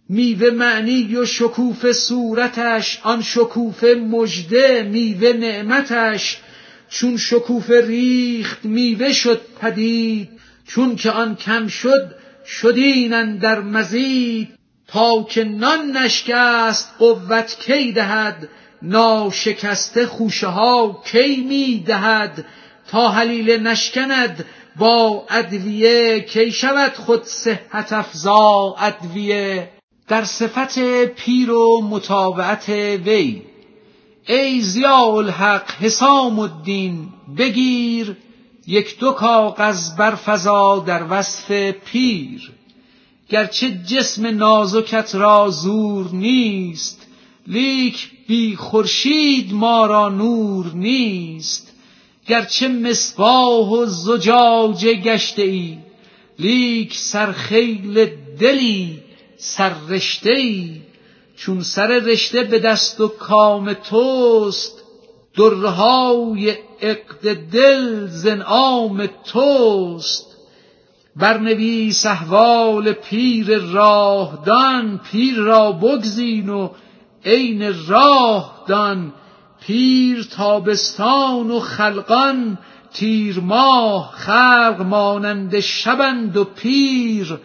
میوه معنی و شکوفه صورتش آن شکوفه مژده میوه نعمتش. چون شکوفه ریخت میوه شد پدید چون که آن کم شد شدین در مزید تا که نان نشکست قوت کی دهد؟ ناشکسته خوشه ها کی می دهد؟ تا حلیل نشکند با ادویه کی شود خود صحت افزا ادویه؟ در صفت پیر و متابعت وی ای ضیاء الحق حسام الدین بگیر یک دو کاغذ برفزا در وصف پیر. گرچه جسم نازکت را زور نیست لیک بی خورشید ما را نور نیست. گرچه مصباح و زجاجه گشته ای لیک سرخیل دلی سررشته ای. چون سر رشته به دست و کام توست درهای عقد دل زنعام توست. برنویس احوال پیر راهدان پیر را بگزین و عین راه دان. پیر تابستان و خلقان تیر ماه خلق مانند شبند و پیر.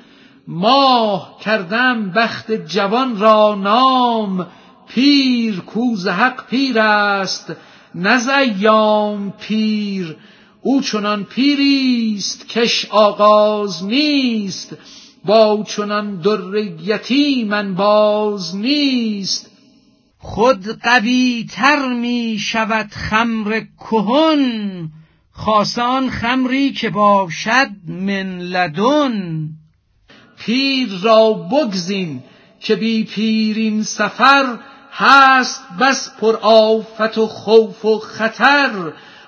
ماه کردم بخت جوان را نام پیر کوز حق پیر است. نز ایام پیر او چنان پیریست کش آغاز نیست با چنان در یتیمن باز نیست. خود قوی تر می شود خمر کهن خاصان خمری که باشد من لدن. پیر را بگزین که بی پیرین سفر هست بس پر آفت و خوف و خطر.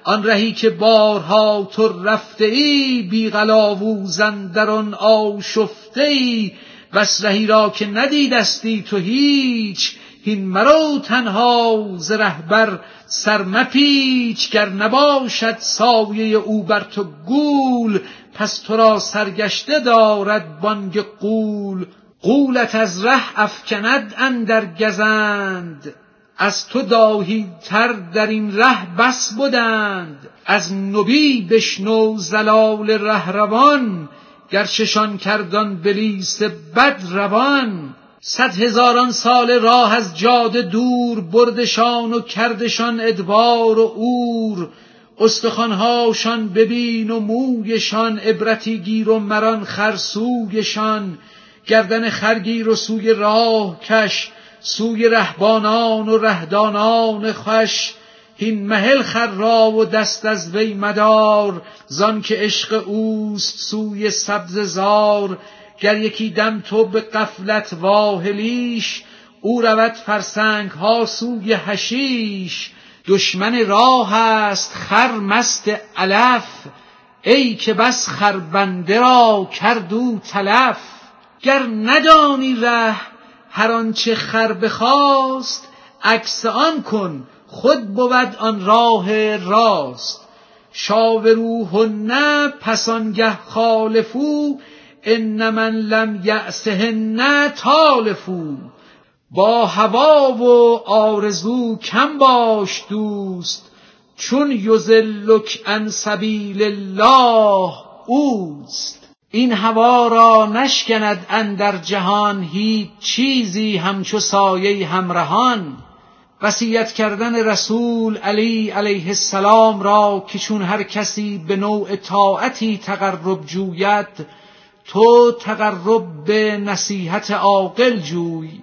آن رهی که بارها تو رفته ای بی غلاووزن در آن آشفته ای بس رهی را که ندیدستی تو هیچ هین مرو تنها ز رهبر سر مپیچ. گر نباشد سایه او بر تو گول پس تو را سرگشته دارد بانگ قول. قولت از ره افکند اندر گزند. از تو داهی تر در این ره بس بودند از نبی بشنو زلال رهروان گرچشان کردان بلیس بد روان. صد هزاران سال راه از جاده دور بردشان و کردشان ادبار و اور استخوانهاشان ببین و مویشان عبرتی گیر و مران خرسویشان گردن خرگیر و سوی راه کش سوی رهبانان و رهدانان خوش. هین مهل خر را و دست از وی مدار زان که عشق اوست سوی سبز زار. گر یکی دم تو به قفلت واهلیش او رود فرسنگ ها سوی حشیش. دشمن راه است خر مست علف ای که بس خربنده را کرد او تلف. گر ندانی ره هر آنچه خر بخواست عکس آن کن خود بود آن راه راست. شاوروهن پس آنگه خالفو ان من لم یأسهن تالفو. با هوا و آرزو کم باش دوست چون یزلک عن سبیل الله اوست. این هوا را نشکند اندر جهان هیچ چیزی همچو سایه همرهان. وصیت کردن رسول علی علیه السلام را که چون هر کسی به نوع طاعتی تقرب جوید تو تقرب به نصیحت عاقل جوی.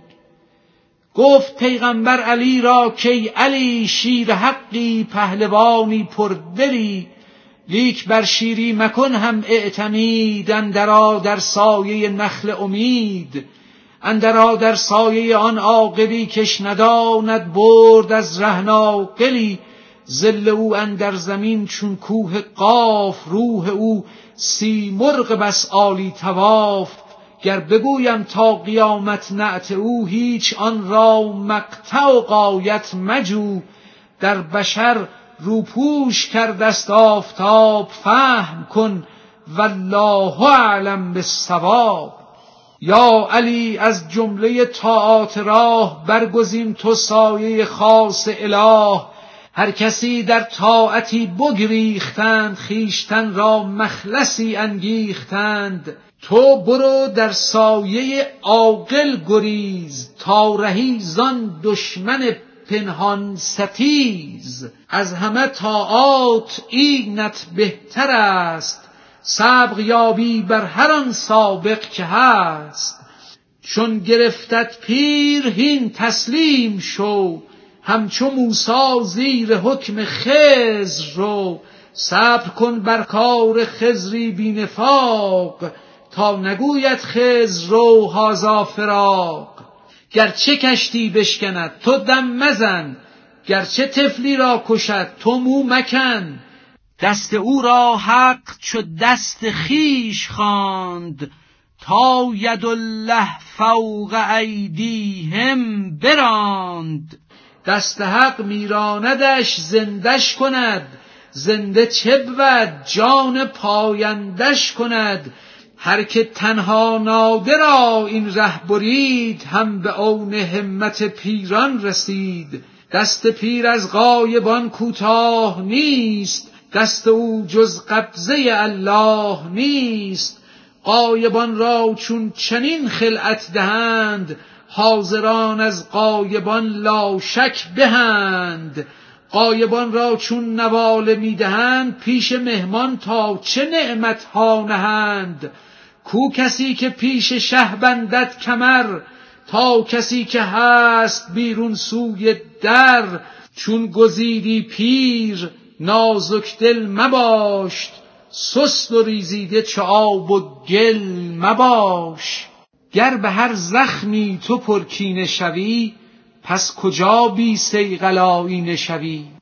گفت پیغمبر علی را که علی شیر حقی پهلوانی پردلی لیک بر شیری مکن هم اعتمید اندرا در سایه نخل امید اندرا در سایه آن عاقلی کش نداند برد از رهناقلی زل او اندر زمین چون کوه قاف روح او سیمرغ بس عالی تواف گر بگویم تا قیامت نعت او هیچ آن را مقطع و قایت مجو. در بشر روپوش کردست آفتاب فهم کن والله اعلم بالصواب. یا علی از جمله طاعات راه برگزین تو سایه خاص اله. هر کسی در طاعتی بگریختند خیشتن را مخلصی انگیختند. تو برو در سایه عاقل گریز تا رهی زان دشمن پنهان ستیز. از همه طاعات اینت بهتر است. سبق یابی بر هر آن سابق که هست. چون گرفتت پیر هین تسلیم شو. همچو موسا زیر حکم خزر رو. صبر کن بر کار خزری بینفاق تا نگوید خزر رو هازا فراق. گرچه کشتی بشکند تو دم مزن. گرچه طفلی را کشد تو مو مکن. دست او را حق چو دست خیش خواند. تا ید الله فوق ایدیهم براند. دست حق میراندش زندش کند. زنده چه بود؟ جان پایندش کند. هر که تنها ناده را این ره برید هم به اون همت پیران رسید. دست پیر از غایبان کوتاه نیست دست او جز قبضه الله نیست. غایبان را چون چنین خلعت دهند حاضران از غایبان لا شک بهند. قایبان را چون نواله می‌دهند پیش مهمان تا چه نعمت ها نهند. کو کسی که پیش شه بندد کمر تا کسی که هست بیرون سوی در چون گزیدی پیر نازک دل مباش سست و ریزیده آب و گل مباش. گر به هر زخمی تو پرکینه شوی پس کجا بی صیقل آیینه شوی